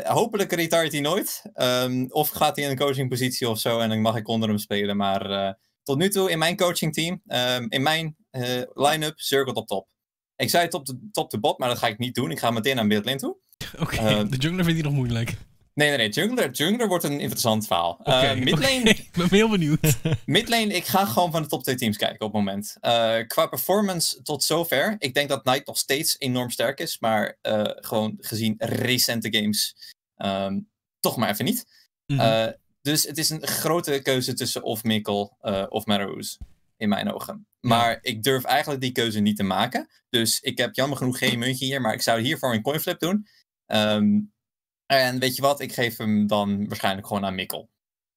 S4: hopelijk retireert hij nooit. Ehm, of gaat hij in een coachingpositie of zo en dan mag ik onder hem spelen. Maar tot nu toe in mijn coachingteam, ehm, in mijn eh, line-up, circle op top. Ik zei top de, top de bot, maar dat ga ik niet doen. Ik ga meteen naar midlane toe.
S1: Oké,
S4: eh,
S1: de jungler vindt hij nog moeilijk.
S4: Nee, nee, nee. Jungler, jungler wordt een interessant verhaal.
S1: Oké,
S4: Eh, midlane,
S1: oké, ik ben heel benieuwd.
S4: Midlane, ik ga gewoon van de top 2 teams kijken op het moment. Eh, qua performance tot zover. Ik denk dat Knight nog steeds enorm sterk is. Maar eh, gewoon gezien recente games. ehm, toch maar even niet.
S1: Mhm.
S4: Eh, dus het is een grote keuze tussen of Mikkel eh, of Marrows. In mijn ogen. Maar ik durf eigenlijk die keuze niet te maken. Dus ik heb jammer genoeg geen muntje hier. Maar ik zou hiervoor een coinflip doen. Ehm, en weet je wat? Ik geef hem dan waarschijnlijk gewoon aan Mikkel.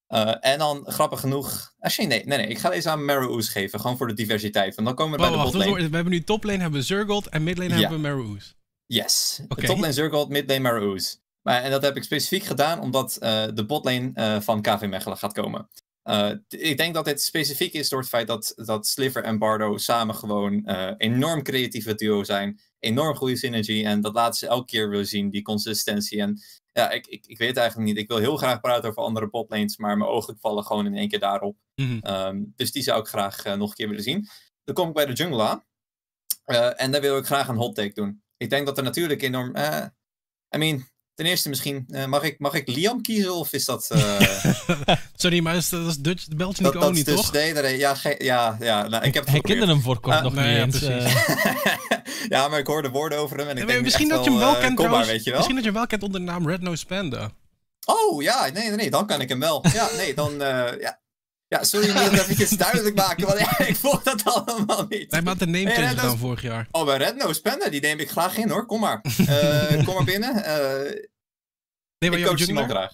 S4: Eh, en dan, grappig genoeg... Actually, nee, nee, nee. Ik ga deze aan Marrows geven. Gewoon voor de diversiteit. Want dan komen we bij de botlane.
S1: we hebben nu toplane hebben we Zergold en midlane
S4: Ja.
S1: hebben we Maroos.
S4: Yes.
S1: Oké.
S4: Toplane Zergold, midlane Marrows. Maar, en dat heb ik specifiek gedaan omdat eh, de botlane eh, van KV Mechelen gaat komen. Eh, ik denk dat dit specifiek is door het feit dat, dat Sliver en Bardo samen gewoon enorm creatieve duo zijn. Enorm goede synergy. En dat laten ze elke keer willen zien, die consistentie. En ja, ik, ik, ik weet het eigenlijk niet. Ik wil heel graag praten over andere botlanes, maar mijn ogen vallen gewoon in één keer daarop.
S1: Mhm.
S4: Ehm, dus die zou ik graag nog een keer willen zien. Dan kom ik bij de jungle aan. En daar wil ik graag een hot take doen. Ik denk dat er natuurlijk enorm. I mean, ten eerste misschien. eh, mag, ik, mag ik Liam kiezen of is dat. eh,
S1: Sorry, maar dat is, dat is Dutch, de
S4: is
S1: niet,
S4: dus.
S1: toch?
S4: Nee, nee, ja, ge- ja, ja nou, ik heb het
S2: Hij kende hem voor kort
S4: Ah,
S2: nog
S1: nee,
S2: niet
S1: ja,
S2: eens. eh.
S4: ja, maar ik hoorde woorden over hem en ik denk
S1: misschien dat je hem wel kent
S4: kom maar,
S1: trouwens.
S4: weet je wel.
S1: Misschien dat je hem wel kent onder de naam Red Nose Panda.
S4: Oh, ja, nee, nee, nee, dan kan ik hem wel. Ja, nee, dan. ja. Ja, sorry, ik moet het even duidelijk maken, want ja, ik volg dat allemaal niet.
S1: Hij had de name
S4: Nee,
S1: change
S4: Red
S1: gedaan
S4: Nose-
S1: vorig jaar.
S4: Oh, bij Red Nose Panda, die neem ik graag in hoor. Kom maar. Eh, kom maar binnen. Eh,
S1: Nee, maar
S4: ik coach hem graag.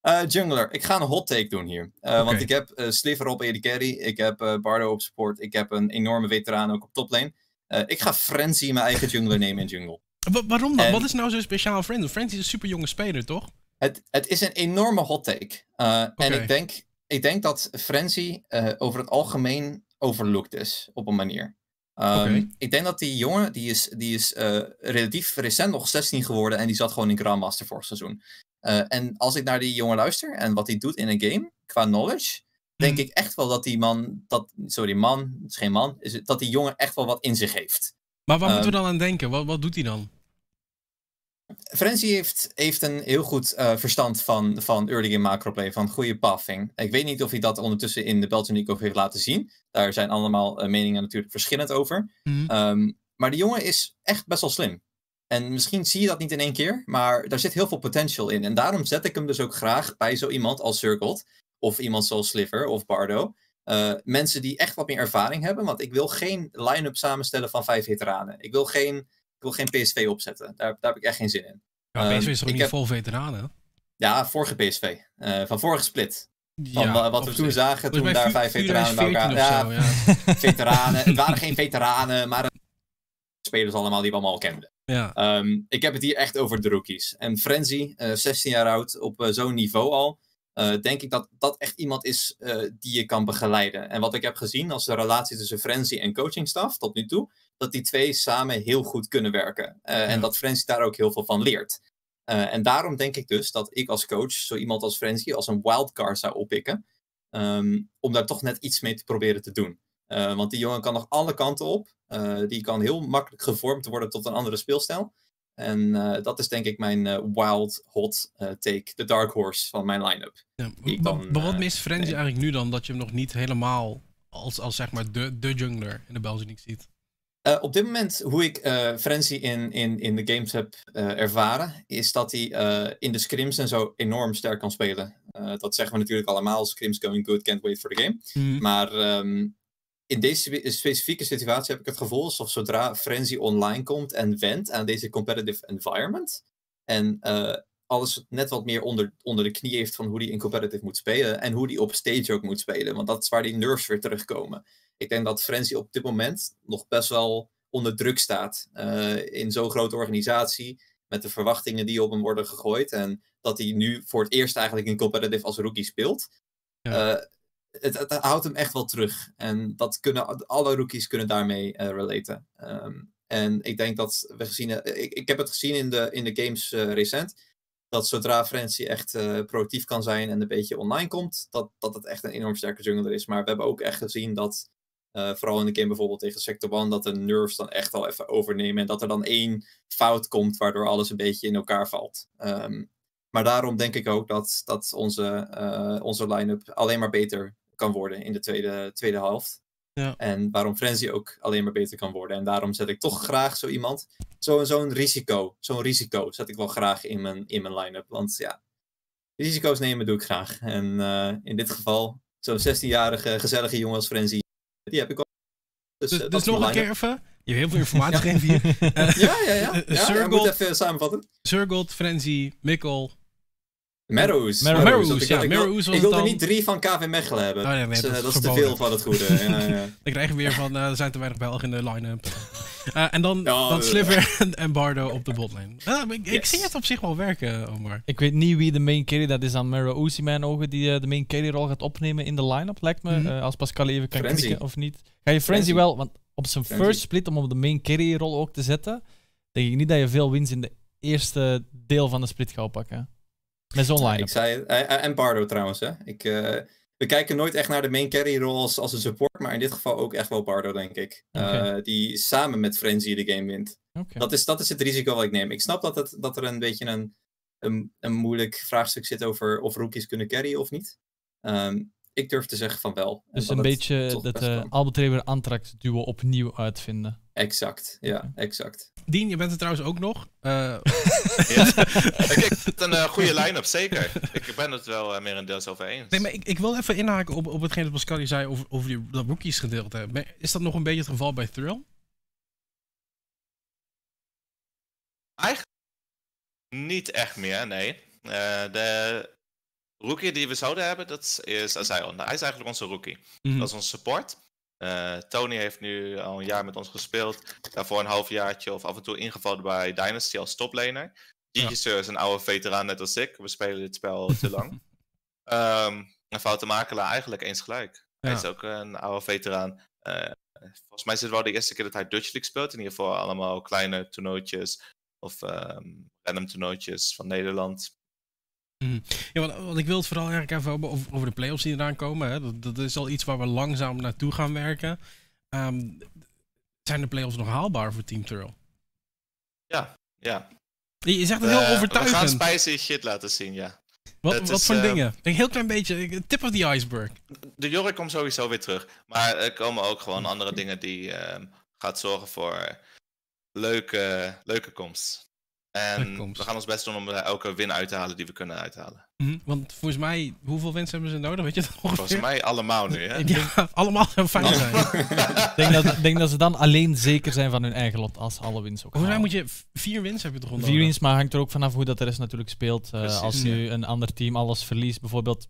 S4: Eh, jungler, ik ga een hot take doen hier. Want ik heb Sliver op AD Carry, ik heb Bardo op support, ik heb een enorme veteraan ook op toplane. Ik ga Frenzy mijn eigen jungler nemen in jungle.
S1: Wa- waarom dan?
S4: En-
S1: Wat is nou zo speciaal aan Friends? Friends is een super jonge speler, toch?
S4: Het, het is een enorme hot take. En ik denk, ik denk dat Frenzy eh, over het algemeen overlooked is op een manier. Ehm. Ik denk dat die jongen, die is, die is eh, relatief recent nog 16 geworden en die zat gewoon in Grandmaster vorig seizoen. Eh, en als ik naar die jongen luister en wat hij doet in een game, qua knowledge, denk
S1: Mhm.
S4: ik echt wel dat die man, dat, sorry man, het is geen man, is dat die jongen echt wel wat in zich heeft.
S1: Maar waar moeten we
S4: Ehm,
S1: dan aan denken? Wat, wat doet hij dan?
S4: Frenzy heeft, heeft een heel goed eh, verstand van, van early game macroplay, van goede pathing. Ik weet niet of hij dat ondertussen in de Belgian League ook heeft laten zien. Daar zijn allemaal eh, meningen natuurlijk verschillend over.
S1: Mhm.
S4: Ehm, maar die jongen is echt best wel slim. En misschien zie je dat niet in één keer, maar daar zit heel veel potential in. En daarom zet ik hem dus ook graag bij zo iemand als Circled. Of iemand zoals Sliver of Bardo. Uh, mensen die echt wat meer ervaring hebben. Want ik wil geen line-up samenstellen van vijf veteranen. Ik wil geen, wil geen PSV opzetten. Daar, daar heb ik echt geen zin in.
S1: Ja, PSV is toch niet heb... vol veteranen?
S4: Ja, vorige PSV. Uh, van vorige split. Van ja, wat we toen zagen, toen daar vijf veteranen bij elkaar... Ja, zo, ja. veteranen. Het waren geen veteranen, maar spelers allemaal die we allemaal kenden.
S1: Ja.
S4: Um, ik heb het hier echt over de rookies. En Frenzy, uh, 16 jaar oud, op uh, zo'n niveau al. Uh, denk ik dat dat echt iemand is die je kan begeleiden. En wat ik heb gezien als de relatie tussen Frenzy en coachingstaf tot nu toe, dat die twee samen heel goed kunnen werken. Ja. En dat Frenzy daar ook heel veel van leert. En daarom denk ik dus dat ik als coach zo iemand als Frenzy als een wildcard zou oppikken. Um, om daar toch net iets mee te proberen te doen. Uh, want die jongen kan nog alle kanten op. Uh, die kan heel makkelijk gevormd worden tot een andere speelstijl. En dat is denk ik mijn wild hot take, de dark horse van mijn line-up.
S1: Ja, maar wat mist Frenzy eigenlijk nu dan dat je hem nog niet helemaal als, als zeg maar de, de jungler in de België ziet?
S4: Uh, op dit moment, hoe ik Frenzy in, in, in de games heb ervaren, is dat hij in de scrims en zo enorm sterk kan spelen. dat zeggen we natuurlijk allemaal, scrims going good, can't wait for the game.
S1: Mm.
S4: Maar um, in deze specifieke situatie heb ik het gevoel alsof zodra Frenzy online komt en went aan deze competitive environment, en alles net wat meer onder, onder de knie heeft van hoe hij in competitive moet spelen, en hoe hij op stage ook moet spelen, want dat is waar die nerves weer terugkomen ik denk dat Frenzy op dit moment nog best wel onder druk staat. Uh, in zo'n grote organisatie. Met de verwachtingen die op hem worden gegooid. En dat hij nu voor het eerst eigenlijk in competitive als rookie speelt. Ja. Uh, het, houdt hem echt wel terug. En dat kunnen, alle rookies kunnen daarmee uh, relaten. Um, en ik denk dat we gezien. Ik, ik heb het gezien in de, in de games recent. Dat zodra Frenzy echt productief kan zijn en een beetje online komt, dat, dat het echt een enorm sterke jungler is. Maar we hebben ook echt gezien dat uh, vooral in de game bijvoorbeeld tegen Sector 1, dat de nerves dan echt al even overnemen. En dat er dan één fout komt, waardoor alles een beetje in elkaar valt. Um, maar daarom denk ik ook dat, dat onze, uh, onze line-up alleen maar beter kan worden in de tweede, tweede helft.
S1: Ja.
S4: En waarom Frenzy ook alleen maar beter kan worden. En daarom zet ik toch graag zo iemand, zo'n zo risico, zo'n risico zet ik wel graag in mijn, in mijn line-up. Want ja, risico's nemen doe ik graag. En uh, in dit geval, zo'n 16-jarige gezellige jongen als Frenzy, die heb ik al.
S1: Dus, dus, uh, dus nog een keer even. Je hebt heel veel informatie gegeven hier.
S4: Ja, ja, ja. ja,
S1: Circle,
S4: moet even samenvatten.
S1: Circled, Frenzy, Mikkel.
S4: Marrows.
S1: Marrows, ja.
S4: Ik, ik wilde niet drie van KV Mechelen hebben.
S1: Oh, nee, nee,
S4: dus,
S1: dat,
S4: dat is te veel van het goede. ja, ja.
S1: Dan krijgen we weer van, uh, er zijn te weinig Belgen in de line-up. Uh, en dan, ja, dan Sliver en, en, Bardo op de botlane. Uh, ik, yes. ik, zie het op zich wel werken, Omar.
S2: Ik weet niet wie de main carry, dat is aan Marrows in mijn ogen, die de main carry rol gaat opnemen in de line-up, lijkt me. Mm -hmm. als Pascal even kan Frenzy. klikken of niet. Ga je Frenzy, Frenzy. wel, want op zijn Frenzy. first split om op de main carry rol ook te zetten, denk ik niet dat je veel wins in de eerste deel van de split gaat pakken. Met zo'n line.
S4: Ik zei, en Bardo trouwens. Hè. Ik, uh, we kijken nooit echt naar de main carry rol als, als een support, maar in dit geval ook echt wel Bardo, denk ik. Okay. Uh, die samen met Frenzy de game wint.
S2: Okay.
S4: Dat, is, dat is het risico wat ik neem. Ik snap dat, het, dat er een beetje een, een, een moeilijk vraagstuk zit over of rookies kunnen carryen of niet. Um, ik durf te zeggen van wel.
S2: Dus een beetje dat uh, Albert Reber Antrax duo opnieuw uitvinden.
S4: Exact, ja, okay. exact.
S1: Dien, je bent er trouwens ook nog. Uh...
S3: ja. ik het een uh, goede line-up, zeker. Ik ben het wel uh, meer een deels over eens.
S1: Nee, maar ik, ik wil even inhaken op, op hetgeen dat Pascal zei over, over die, dat rookies gedeelte. Is dat nog een beetje het geval bij Thrill?
S3: Eigenlijk niet echt meer, nee. de rookie die we zouden hebben, dat is Azion. Hij is eigenlijk onze rookie. Mm -hmm. Dat is onze support. Uh, Tony heeft nu al een jaar met ons gespeeld. Daarvoor een halfjaartje of af en toe ingevallen bij Dynasty als toplaner. Gigi ja. is een oude veteraan net als ik. We spelen dit spel te lang. um, en Foute Makelaar eigenlijk eens gelijk. Ja. Hij is ook een oude veteraan. Uh, volgens mij is het wel de eerste keer dat hij Dutch League speelt. In ieder geval allemaal kleine toernooitjes. Of um, random toernooitjes van Nederland.
S1: Mm. Ja, want, want, ik wil het vooral eigenlijk even over, over de play-offs die eraan komen. Hè. Dat, dat, is al iets waar we langzaam naartoe gaan werken. Um, zijn de play-offs nog haalbaar voor Team Turl?
S3: Ja, ja.
S1: Je zegt het heel uh, overtuigend.
S3: We gaan spicy shit laten zien, ja.
S1: Wat, wat is, voor uh, dingen? Een heel klein beetje, tip of the iceberg.
S3: De Jorik komt sowieso weer terug. Maar er komen ook gewoon andere dingen die uh, gaat zorgen voor leuke, leuke komst. En we gaan ons best doen om er elke win uit te halen die we kunnen uithalen.
S1: Mhm, Want volgens mij, hoeveel wins hebben ze nodig? Weet je dat ongeveer?
S3: Volgens mij allemaal nu, hè?
S1: Ja, allemaal zou fijn zijn.
S2: Ik denk dat, denk dat ze dan alleen zeker zijn van hun eigen lot als alle wins ook
S1: Volgens mij moet je vier wins heb je toch onder
S2: Vier wins, maar hangt er ook vanaf hoe dat de rest natuurlijk speelt. Eh,
S3: Precies.
S2: als nu een ander team alles verliest, bijvoorbeeld,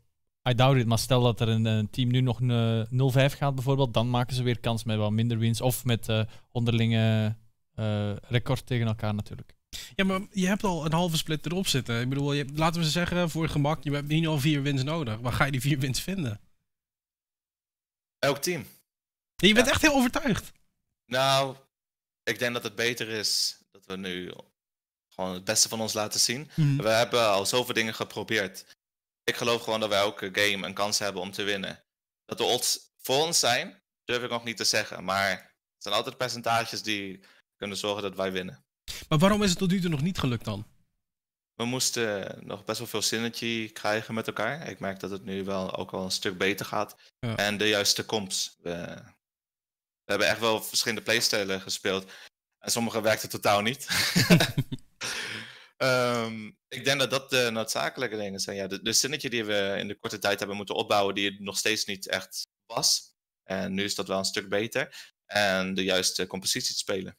S2: I doubt it, maar stel dat er een, een team nu nog een 0-5 gaat bijvoorbeeld, dan maken ze weer kans met wat minder wins of met eh, onderlinge eh, record tegen elkaar natuurlijk.
S1: Ja, maar je hebt al een halve split erop zitten. Ik bedoel, je, laten we zeggen, voor gemak, je hebt niet al vier wins nodig. Waar ga je die vier wins vinden?
S3: Elk team.
S1: Ja, je bent
S3: Ja.
S1: echt heel overtuigd.
S3: Nou, ik denk dat het beter is dat we nu gewoon het beste van ons laten zien. We hebben al zoveel dingen geprobeerd. Ik geloof gewoon dat we elke game een kans hebben om te winnen. Dat de odds voor ons zijn, durf ik nog niet te zeggen. Maar het zijn altijd percentages die kunnen zorgen dat wij winnen.
S1: Maar waarom is het tot nu toe nog niet gelukt dan?
S3: We moesten nog best wel veel synergy krijgen met elkaar. Ik merk dat het nu wel ook al een stuk beter gaat.
S1: Ja.
S3: En de juiste comps. We, we hebben echt wel verschillende playstijlen gespeeld. En sommige werkten totaal niet. Ehm, ik denk dat dat de noodzakelijke dingen zijn. Ja, de, de synergy die we in de korte tijd hebben moeten opbouwen, die het nog steeds niet echt was. En nu is dat wel een stuk beter. En de juiste compositie te spelen.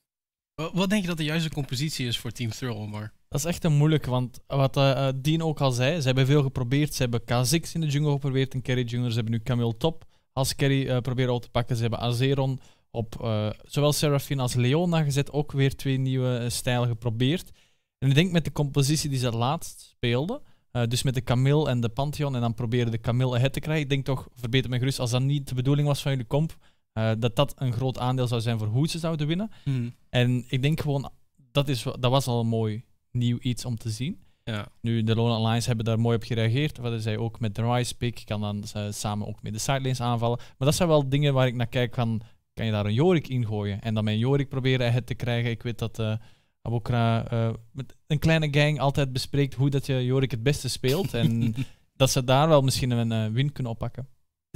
S1: Wa- Wat denk je dat de juiste compositie is voor Team Thrill, Omar?
S2: Dat is echt een moeilijke, want wat eh, eh, Dean ook al zei, ze hebben veel geprobeerd. Ze hebben Kha'Zix in de jungle geprobeerd, een carry jungle. Ze hebben nu Camille Top als carry eh, proberen op te pakken. Ze hebben Azeron op zowel Seraphine als Leona gezet. Ook weer twee nieuwe stijlen geprobeerd. En ik denk met de compositie die ze laatst speelden, dus met de Camille en de Pantheon, en dan proberen de Camille ahead te krijgen. Ik denk toch, verbeter me gerust, als dat niet de bedoeling was van jullie comp, eh, dat dat een groot aandeel zou zijn voor hoe ze zouden winnen. En ik denk gewoon, dat, is, dat was al een mooi nieuw iets om te zien.
S1: Ja.
S2: Nu, de Lone Alliance hebben daar mooi op gereageerd. Wat zij ook met de Rise pick, kan dan eh, samen ook met de sidelanes aanvallen. Maar dat zijn wel dingen waar ik naar kijk van, kan je daar een Jorik in gooien? En dan een Jorik proberen het te krijgen. Ik weet dat eh Abokra met een kleine gang altijd bespreekt hoe dat je Jorik het beste speelt. En dat ze daar wel misschien een win kunnen oppakken.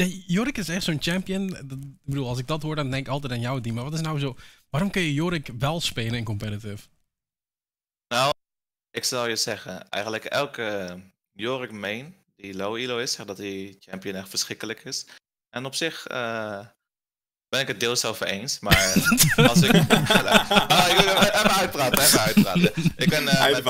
S1: Nee, Jorik is echt zo'n champion. Dat- Ik bedoel, als ik dat hoor, dan denk ik altijd aan jouw team. Maar wat is nou zo... Waarom kun je Jorik wel spelen in competitive?
S3: Nou, ik zal je zeggen, eigenlijk elke Jorik main die low elo is, zegt dat die champion echt verschrikkelijk is. En op zich eh, ben ik het deels over eens, maar als ik... Ah, ik wil even uitpraten, even uitpraten. Ik ben eh, met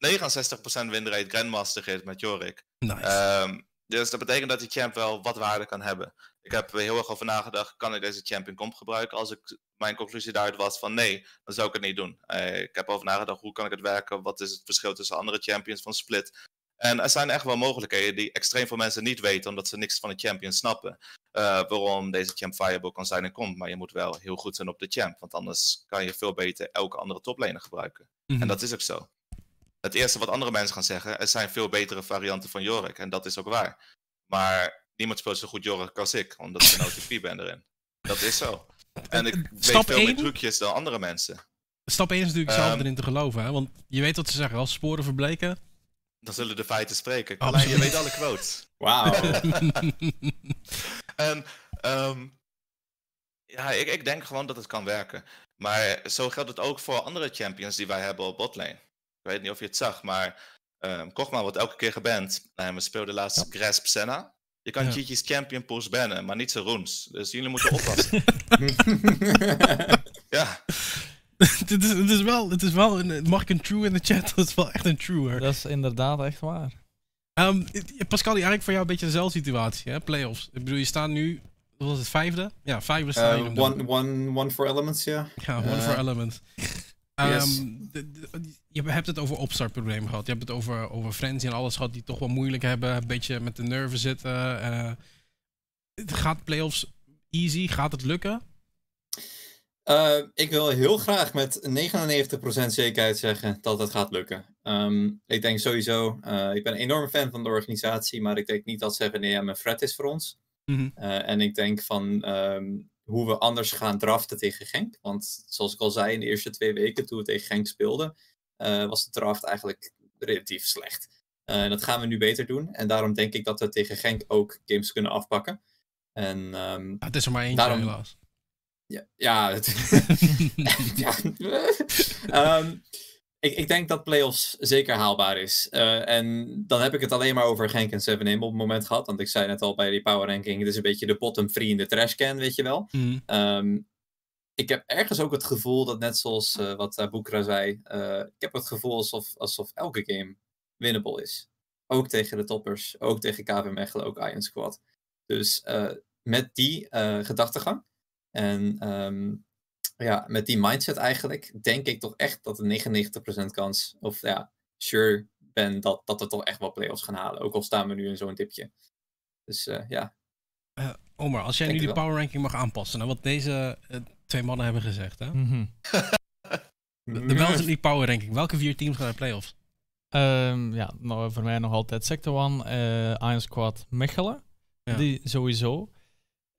S3: eh 69% winrate Grandmaster geweest met Jorik.
S1: Nice.
S3: Ehm, dus dat betekent dat die champ wel wat waarde kan hebben. Ik heb er heel erg over nagedacht, kan ik deze champ in comp gebruiken? Als ik, mijn conclusie daaruit was van nee, dan zou ik het niet doen. Eh, ik heb over nagedacht, hoe kan ik het werken? Wat is het verschil tussen andere champions van Split? En er zijn echt wel mogelijkheden die extreem veel mensen niet weten, omdat ze niks van de champion snappen. Eh, waarom deze champ viable kan zijn en komt. Maar je moet wel heel goed zijn op de champ, want anders kan je veel beter elke andere toplaner gebruiken.
S1: Mhm.
S3: En dat is ook zo. Het eerste wat andere mensen gaan zeggen, er zijn veel betere varianten van Jorik. En dat is ook waar. Maar niemand speelt zo goed Jorik als ik, omdat ik een OTP ben erin. Dat is zo. En ik weet
S1: Stap
S3: veel meer
S1: één?
S3: trucjes dan andere mensen.
S1: Stap 1 is natuurlijk zelf
S3: Ehm,
S1: erin te geloven. Hè? Want je weet wat ze zeggen. Als sporen verbleken...
S3: Dan zullen de feiten spreken. Alleen je weet alle quotes.
S4: Wauw.
S3: En ehm, ja, ik, ik denk gewoon dat het kan werken. Maar zo geldt het ook voor andere champions die wij hebben op botlane. Ik weet niet of je het zag, maar ehm Kog'Maw wordt elke keer geband. En we speelden laatst Grasp Senna. Je kan
S1: Ja.
S3: Gigi's champion pools bannen, maar niet zijn runes. Dus jullie moeten oppassen. ja,
S1: het, is, het, is wel, het is wel een... het Mag ik een true in de chat? Dat is wel echt een truer.
S2: Dat is inderdaad echt waar.
S1: Ehm, het- Pascal, die eigenlijk voor jou een beetje dezelfde situatie, hè? Playoffs. Ik bedoel, je staat nu, wat was het, vijfde? Ja, vijfde sta je.
S4: Eh,
S1: nu.
S4: one, one, one for elements, ja.
S1: Ja, one
S4: eh,
S1: for element.
S4: Yes.
S1: Ehm, de- de- je hebt het over opstartproblemen gehad. Je hebt het over, over frenzy en alles gehad die toch wel moeilijk hebben. Een beetje met de nerven zitten. eh. Het gaat playoffs easy? Gaat het lukken?
S4: Eh, ik wil heel graag met 99% zekerheid zeggen dat het gaat lukken. Ehm, ik denk sowieso, eh, ik ben een enorme fan van de organisatie, maar ik denk niet dat 7am een threat is voor ons.
S1: Mhm.
S4: Eh, en ik denk van ehm, hoe we anders gaan draften tegen Genk. Want zoals ik al zei, in de eerste twee weken toen we tegen Genk speelden, eh, was de draft eigenlijk relatief slecht. Eh, dat gaan we nu beter doen. En daarom denk ik dat we tegen Genk ook games kunnen afpakken. En ehm,
S1: Ja, het is er maar eentje
S4: Daarom-
S1: helaas.
S4: Ja, ja, het- ja. Ehm, ik, ik denk dat playoffs zeker haalbaar is. Eh, en dan heb ik het alleen maar over Genk en 7 op het moment gehad. Want ik zei net al bij die power ranking, het is een beetje de bottom 3 in de trashcan, weet je wel.
S1: Mhm.
S4: Ehm, ik heb ergens ook het gevoel dat net zoals eh, wat uh, Boekra zei, eh, ik heb het gevoel alsof, alsof elke game winnable is. Ook tegen de toppers, ook tegen KV Mechelen, ook Iron Squad. Dus eh, met die eh, gedachtegang en ehm, ja, met die mindset eigenlijk, denk ik toch echt dat een 99% kans, of ja, sure ben dat, dat we toch echt wel play-offs gaan halen. Ook al staan we nu in zo'n tipje. Dus eh, ja,
S1: Omar, als jij
S4: Denk
S1: nu die
S4: wel.
S1: power ranking mag aanpassen naar wat deze eh, twee mannen hebben gezegd, hè?
S2: Mhm.
S1: De, de Belgian League power ranking. Welke vier teams gaan naar playoffs?
S2: Ehm, ja, nou, voor mij nog altijd Sector One, eh Iron Squad, Mechelen.
S1: Ja.
S2: Die sowieso.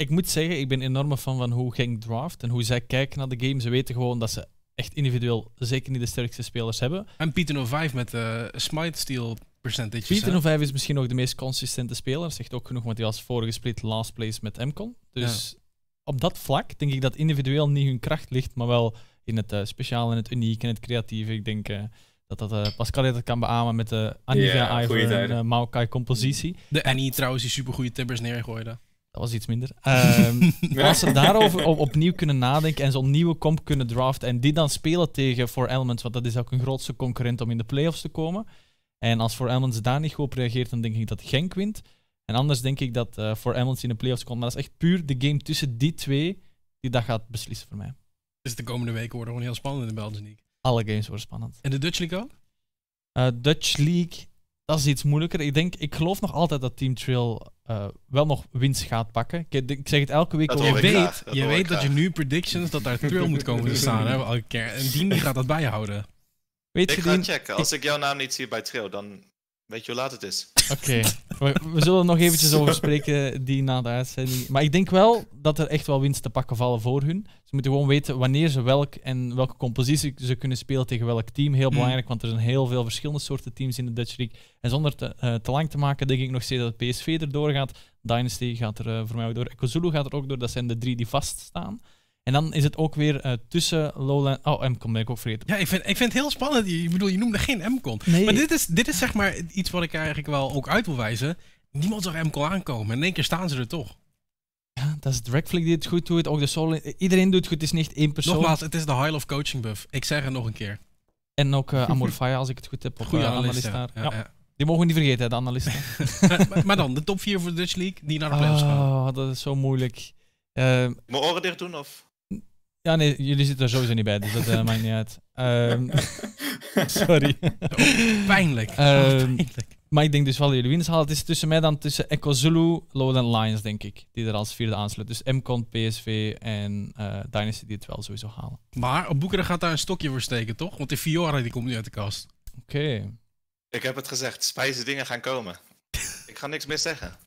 S2: Ik moet zeggen, ik ben een enorme fan van hoe Genk draft en hoe zij kijken naar de game. Ze weten gewoon dat ze echt individueel zeker niet de sterkste spelers hebben.
S1: En Pieter 05 met eh smite steal percentages.
S2: Pieter
S1: hè?
S2: 05 is misschien nog de meest consistente speler. Zegt ook genoeg, want hij was vorige split last place met Mcon. Dus op dat vlak denk ik dat individueel niet hun kracht ligt, maar wel in het eh, speciaal, in het uniek, in het creatieve. Ik denk eh, dat dat eh, Pascal dat kan beamen met de Anivia Ivor
S4: goeie
S2: en eh, Maokai compositie.
S1: De Annie trouwens, die supergoeie tibbers neergooide.
S2: Dat was iets minder. Ehm, maar als ze daarover op, opnieuw kunnen nadenken en zo'n nieuwe comp kunnen draften en die dan spelen tegen For Elements, want dat is ook een grootste concurrent om in de playoffs te komen. En als For Elements daar niet goed op reageert, dan denk ik dat Genk wint. En anders denk ik dat eh For Elements in de playoffs komt. Maar dat is echt puur de game tussen die twee die dat gaat beslissen voor mij.
S1: Dus de komende weken worden gewoon heel spannend in de Belgian League.
S2: Alle games worden spannend.
S1: En de Dutch League ook?
S2: Eh, Dutch League, dat is iets moeilijker. Ik, denk, ik geloof nog altijd dat Team Trail eh, wel nog winst gaat pakken. Ik, ik zeg het elke week.
S1: Je weet,
S3: graag, dat
S1: je, weet dat je nu predictions dat daar Trill moet komen te staan. Hè, elke keer. En Dini gaat dat bijhouden.
S2: Weet
S3: Ik
S2: je
S3: ga
S2: die...
S3: checken. Als ik jouw naam niet zie bij Trail, dan weet je hoe laat het is.
S2: Oké, we, we zullen er nog eventjes over spreken die na de uitzending. Maar ik denk wel dat er echt wel winst te pakken vallen voor hun. Ze moeten gewoon weten wanneer ze welk en welke compositie ze kunnen spelen tegen welk team. Heel
S1: Mm.
S2: belangrijk, want er zijn heel veel verschillende soorten teams in de Dutch League. En zonder te, eh, te lang te maken, denk ik nog steeds dat PSV erdoor gaat. Dynasty gaat er eh, voor mij ook door. Ekozulu gaat er ook door. Dat zijn de drie die vaststaan. En dan is het ook weer eh, tussen Lowland... Oh, Mcom ben ik ook vergeten.
S1: Ja, ik vind, ik vind het heel spannend. Ik bedoel, je noemde geen M-con.
S2: Nee.
S1: Maar dit is, dit is zeg maar iets wat ik eigenlijk wel ook uit wil wijzen. Niemand zag M-con aankomen. En in één keer staan ze er toch.
S2: Ja, dat is Dragflick die het goed doet. Ook de solo... Iedereen doet het goed. Het is niet één persoon.
S1: Nogmaals, het is de High of Coaching buff. Ik zeg het nog een keer.
S2: En ook uh, Amorfaya, als ik het goed heb, op
S1: Goede
S2: uh,
S1: analist.
S2: analist
S1: ja.
S2: daar.
S1: Ja,
S2: Ja,
S1: ja.
S2: Die mogen we niet vergeten, de analisten.
S1: maar, dan, de top 4 voor de Dutch League die naar de playoffs gaan.
S2: Oh, dat is zo moeilijk. Eh,
S3: Mijn oren dicht doen of?
S2: Ja, nee, jullie zitten er sowieso niet bij, dus dat eh, maakt niet uit. Ehm, sorry.
S1: Pijnlijk.
S2: Ehm,
S1: Pijnlijk.
S2: maar ik denk dus wel dat jullie winnen halen. Het is tussen mij dan tussen Echo Zulu, Lowland Lions, denk ik. Die er als vierde aansluit. Dus MCON, PSV en eh Dynasty die het wel sowieso halen.
S1: Maar op Boekeren gaat daar een stokje voor steken, toch? Want de Fiora die komt nu uit de kast.
S2: Oké.
S3: Ik heb het gezegd, spijze dingen gaan komen. ik ga niks meer zeggen.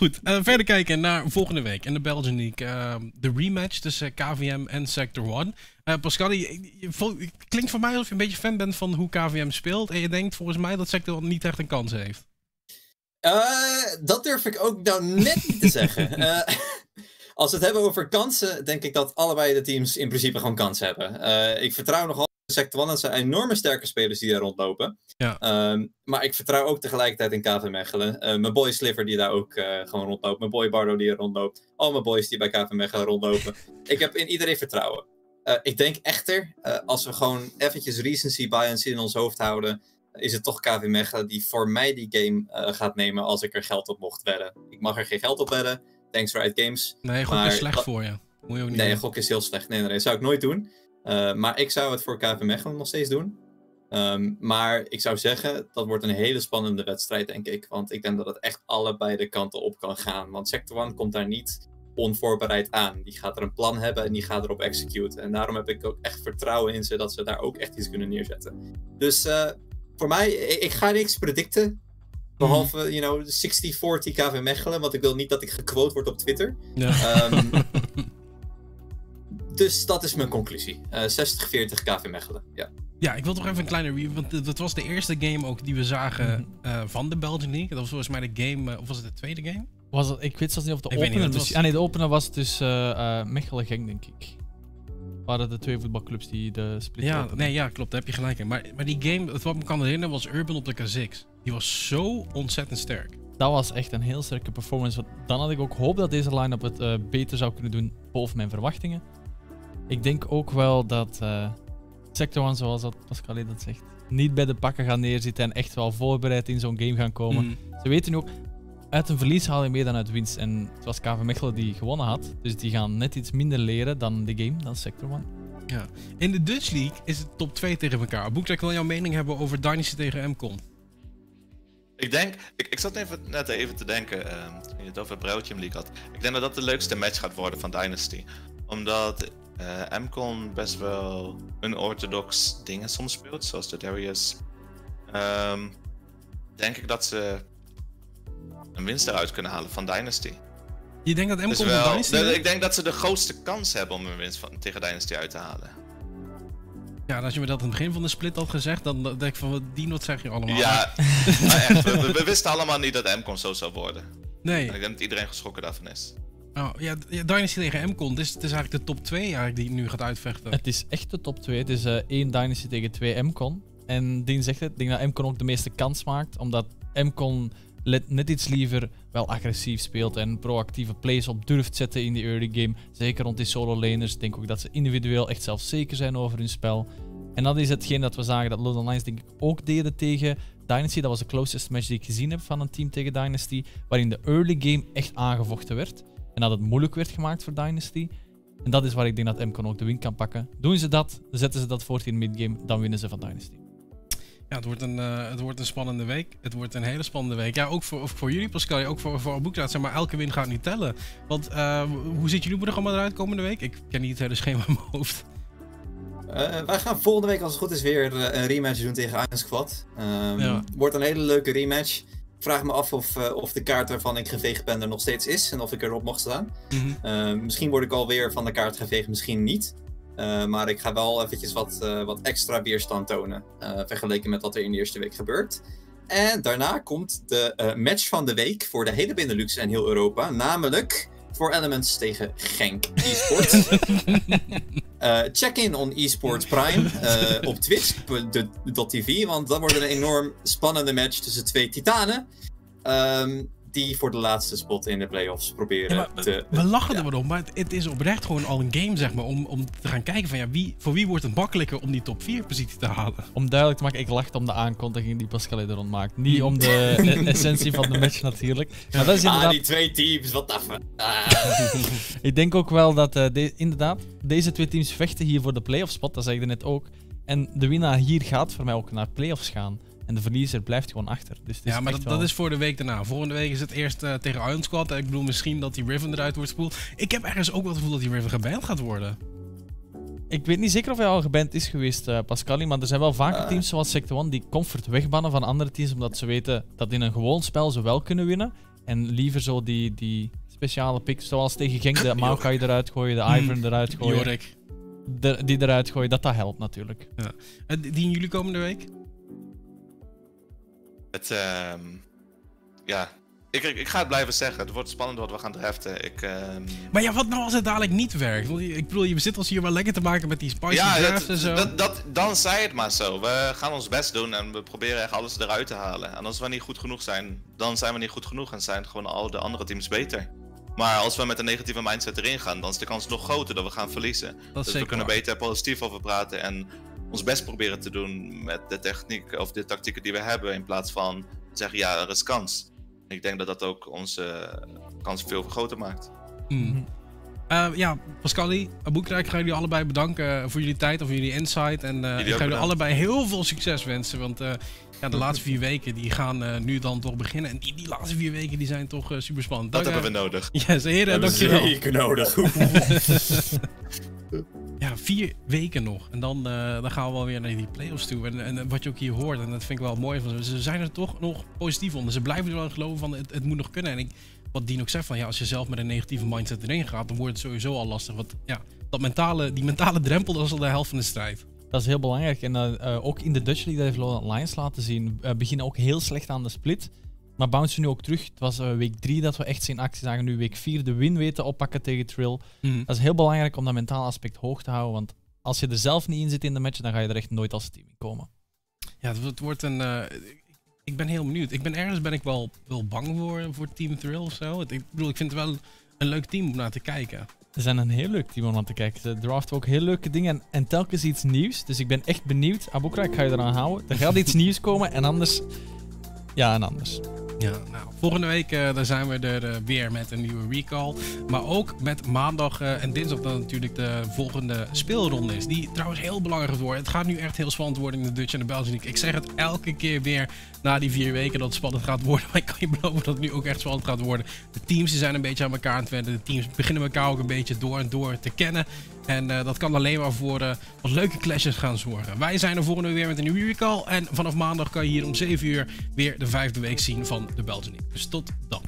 S1: Goed, eh, verder kijken naar volgende week in de Belgian League. eh, de rematch tussen KVM en Sector 1. Eh Pascal, je, je klinkt voor mij alsof je een beetje fan bent van hoe KVM speelt. En je denkt volgens mij dat Sector 1 niet echt een kans heeft.
S4: Eh, dat durf ik ook nou net niet te zeggen. Als we het hebben over kansen, denk ik dat allebei de teams in principe gewoon kansen hebben. Ik vertrouw nogal in Sector 1, dat zijn enorme sterke spelers die daar rondlopen.
S1: Ja.
S4: Ehm, maar ik vertrouw ook tegelijkertijd in KV Mechelen. Eh, mijn boy Sliver die daar ook eh, gewoon rondloopt. Mijn boy Bardo die er rondloopt. Al mijn boys die bij KV Mechelen rondlopen. ik heb in iedereen vertrouwen. Eh, ik denk echter, als we gewoon eventjes recency bias in ons hoofd houden is het toch KV Mechelen die voor mij die game gaat nemen als ik er geld op mocht wedden. Ik mag er geen geld op wedden. Thanks for Right Games.
S1: Nee,
S4: Maar
S1: is slecht voor je. Moet je ook niet
S4: Nee,
S1: doen.
S4: gok is heel slecht. Nee, nee, nee, dat zou ik nooit doen. Eh, maar ik zou het voor KV Mechelen nog steeds doen. Ehm, maar ik zou zeggen, dat wordt een hele spannende wedstrijd, denk ik. Want ik denk dat het echt allebei de kanten op kan gaan. Want Sector 1 komt daar niet onvoorbereid aan. Die gaat er een plan hebben en die gaat erop executen. En daarom heb ik ook echt vertrouwen in ze dat ze daar ook echt iets kunnen neerzetten. Dus eh, voor mij, ik, ga niks predicten. Behalve, you know, 60-40 KV Mechelen. Want ik wil niet dat ik gequote word op Twitter.
S1: Ja.
S4: Ehm, dus dat is mijn conclusie. Eh 60-40 KV Mechelen. Ja.
S1: Ja, ik wil toch even een kleine review. Want dat was de eerste game ook die we zagen
S2: Mhm.
S1: eh, van de Belgian League. Dat was volgens mij de game, eh, of was het de tweede game?
S2: Was het, ik weet zelfs niet of de
S1: Ik weet niet,
S2: opener...
S1: dat was-
S2: Ah nee, de opener was dus eh eh Mechelen Genk, denk ik. Waren de twee voetbalclubs die de split
S1: Ja, nee, ja, klopt. Daar heb je gelijk in. Maar, maar die game, het wat me kan herinneren, was Urban op de K6. Die was zo ontzettend sterk.
S2: Dat was echt een heel sterke performance. Dan had ik ook hoop dat deze line-up het eh, beter zou kunnen doen boven mijn verwachtingen. Ik denk ook wel dat eh, Sector One, zoals dat Pascal dat zegt, niet bij de pakken gaan neerzitten en echt wel voorbereid in zo'n game gaan komen.
S1: Mm.
S2: Ze weten nu ook, uit een verlies haal je meer dan uit winst. En het was KV Mechelen die gewonnen had, dus die gaan net iets minder leren dan de game, dan Sector One.
S1: In de Dutch League is het top 2 tegen elkaar. Boek, ik wil jouw mening hebben over Dynasty tegen MCON.
S3: Ik denk, ik, ik zat even, net even te denken, ehm, toen je het over Belgium League had. Ik denk dat dat de leukste match gaat worden van Dynasty. Omdat eh MCON best wel unorthodox dingen soms speelt, zoals de Darius. Ehm, denk ik dat ze een winst eruit kunnen halen van Dynasty.
S1: Je denkt dat MCON
S3: Dus
S1: van
S3: wel,
S1: Dynasty
S3: de- ik denk dat ze de grootste kans hebben om een winst van, tegen Dynasty uit te halen.
S1: Ja, en als je me dat aan het begin van de split had gezegd, dan denk ik van, wat Dien, wat zeg je allemaal?
S3: Ja, maar echt, we, we- we wisten allemaal niet dat MCON zo zou worden.
S1: Nee.
S3: En ik denk dat iedereen geschrokken daarvan is.
S1: Oh, ja, Dynasty tegen MCON. Het is, eigenlijk de top 2 eigenlijk die nu gaat uitvechten.
S2: Het is echt de top 2. Het is eh, één Dynasty tegen twee MCON. En Dien zegt het, ik denk dat MCON ook de meeste kans maakt, omdat MCON net iets liever wel agressief speelt en proactieve plays op durft zetten in die early game. Zeker rond die solo laners. Ik denk ook dat ze individueel echt zelfzeker zijn over hun spel. En dat is hetgeen dat we zagen dat London Lions denk ik ook deden tegen Dynasty. Dat was de closest match die ik gezien heb van een team tegen Dynasty, waarin de early game echt aangevochten werd. En dat het moeilijk werd gemaakt voor Dynasty. En dat is waar ik denk dat MCON ook de win kan pakken. Doen ze dat, zetten ze dat voort in midgame, dan winnen ze van Dynasty.
S1: Ja, het wordt, een, eh, het wordt een spannende week. Het wordt een hele spannende week. Ja, ook voor, voor jullie, Pascal. Ook voor, voor Boekraad. Zeg maar, elke win gaat niet tellen. Want eh, hoe ziet jullie programma eruit komende week? Ik ken niet het hele schema in mijn hoofd.
S4: Eh, wij gaan volgende week, als het goed is, weer een rematch doen tegen Iron Squad. Ehm,
S1: Ja.
S4: Wordt een hele leuke rematch. Ik vraag me af of, eh, of de kaart waarvan ik geveegd ben er nog steeds is en of ik erop mocht staan.
S1: Mhm.
S4: Eh, misschien word ik alweer van de kaart geveegd, misschien niet. Eh, maar ik ga wel eventjes wat, wat extra weerstand tonen. vergeleken met wat er in de eerste week gebeurt. En daarna komt de match van de week voor de hele Benelux en heel Europa. Namelijk voor Elements tegen Genk eSports. Eh, check in on eSports Prime eh, op Twitch.tv. Want dan wordt het een enorm spannende match tussen twee titanen. ehm, die voor de laatste spot in de playoffs proberen
S1: Ja, maar
S4: te...
S1: we lachen
S4: ja.
S1: er wel om, maar het, het is oprecht gewoon al een game, zeg maar. Om, om te gaan kijken van ja, wie, voor wie wordt het makkelijker om die top 4 positie te halen.
S2: Om duidelijk te maken, ik lachte om de aankondiging die Pascal er rond maakt. Niet om de e- essentie van de match natuurlijk. Maar dat is
S4: Ah,
S2: inderdaad...
S4: die twee teams, wat af. Ah.
S2: Ik denk ook wel dat, eh, de- inderdaad, deze twee teams vechten hier voor de playoff spot. Dat zei ik er net ook. En de winnaar hier gaat voor mij ook naar playoffs gaan. En de verliezer blijft gewoon achter. Dus het is
S1: Ja, maar dat, is voor de week daarna. Volgende week is het eerst eh, tegen Iron Squad. Ik bedoel, misschien dat die Riven eruit wordt gespoeld. Ik heb ergens ook wel het gevoel dat die Riven geband gaat worden.
S2: Ik weet niet zeker of hij al geband is geweest, eh Pascali, maar er zijn wel vaker
S4: Eh.
S2: teams zoals Sector One die comfort wegbannen van andere teams, omdat ze weten dat in een gewoon spel ze wel kunnen winnen. En liever zo die, die speciale picks, zoals tegen Genk, de Maokai eruit gooien, de Ivern eruit gooien,
S1: Jorik.
S2: de- die eruit gooien, dat dat helpt natuurlijk.
S1: Eh, die jullie komende week?
S3: Het, ehm, ja, ik, ik, ik ga het blijven zeggen. Het wordt spannend wat we gaan draften. Ik, ehm,
S1: Maar ja, wat nou als het dadelijk niet werkt? Want ik bedoel, je zit ons hier wel lekker te maken met die spicy
S3: ja,
S1: drafts
S3: dat,
S1: en zo.
S3: dat, dat, dan zei het maar zo. We gaan ons best doen en we proberen echt alles eruit te halen. En als we niet goed genoeg zijn, dan zijn we niet goed genoeg en zijn gewoon al de andere teams beter. Maar als we met een negatieve mindset erin gaan, dan is de kans nog groter dat we gaan verliezen.
S1: dat is
S3: Dus we kunnen
S1: waar.
S3: beter positief over praten en ons best proberen te doen met de techniek of de tactieken die we hebben. In plaats van zeggen, ja, er is kans. Ik denk dat dat ook onze kans veel groter maakt.
S1: Mm. Eh, ja, Pascali, Aboekra, ik ga jullie allebei bedanken voor jullie tijd en voor jullie insight. En eh, ik ga jullie allebei heel veel succes wensen. Want eh, ja, de laatste vier weken die gaan eh, nu dan toch beginnen. En die, die laatste vier weken die zijn toch eh, super spannend.
S3: Dat
S1: Dank,
S3: hebben we
S1: eh,
S3: nodig.
S1: Yes, heren,
S4: hebben
S1: dankjewel.
S4: zeker nodig.
S1: Ja, vier weken nog. En dan, eh, dan gaan we wel weer naar die playoffs toe. En, en wat je ook hier hoort, en dat vind ik wel mooi van ze. Ze zijn er toch nog positief onder. Ze blijven er wel in geloven van het, het moet nog kunnen. En ik, wat Dien ook zegt van ja, als je zelf met een negatieve mindset erin gaat, dan wordt het sowieso al lastig. Want ja, dat mentale, die mentale drempel, dat is al de helft van de strijd.
S2: Dat is heel belangrijk. En eh, eh, ook in de Dutch League, dat heeft Lowland Lions laten zien, beginnen ook heel slecht aan de split. Maar bouncen nu ook terug. Het was eh, week 3 dat we echt zijn actie zagen. Nu week 4 de win weten oppakken tegen Trill.
S1: Mhm.
S2: Dat is heel belangrijk om dat mentaal aspect hoog te houden. Want als je er zelf niet in zit in de match, dan ga je er echt nooit als team in komen.
S1: Ja, het, wordt een. eh, ik ben heel benieuwd. Ik ben ergens ben ik wel, wel bang voor, voor Team Thrill of zo. Ik bedoel, ik vind het wel een leuk team om naar te kijken.
S2: Ze zijn een heel leuk team om aan te kijken. Ze draften ook heel leuke dingen en, en telkens iets nieuws. Dus ik ben echt benieuwd. Abukra, ik ga je eraan houden. Er gaat iets nieuws komen en anders... Ja, en anders.
S1: Ja, nou, volgende week daar zijn we er eh, weer met een nieuwe recall. Maar ook met maandag eh, en dinsdag dan natuurlijk de volgende speelronde is. Die trouwens heel belangrijk wordt. Het gaat nu echt heel spannend worden in de Dutch en de League. Ik zeg het elke keer weer na die vier weken dat het spannend gaat worden. Maar ik kan je beloven dat het nu ook echt spannend gaat worden. De teams zijn een beetje aan elkaar aan het wennen. De teams beginnen elkaar ook een beetje door en door te kennen. En eh, dat kan alleen maar voor eh, wat leuke clashes gaan zorgen. Wij zijn er volgende week weer met een nieuwe recall. En vanaf maandag kan je hier om 7 uur weer de vijfde week zien van de Belgian Dus tot dan.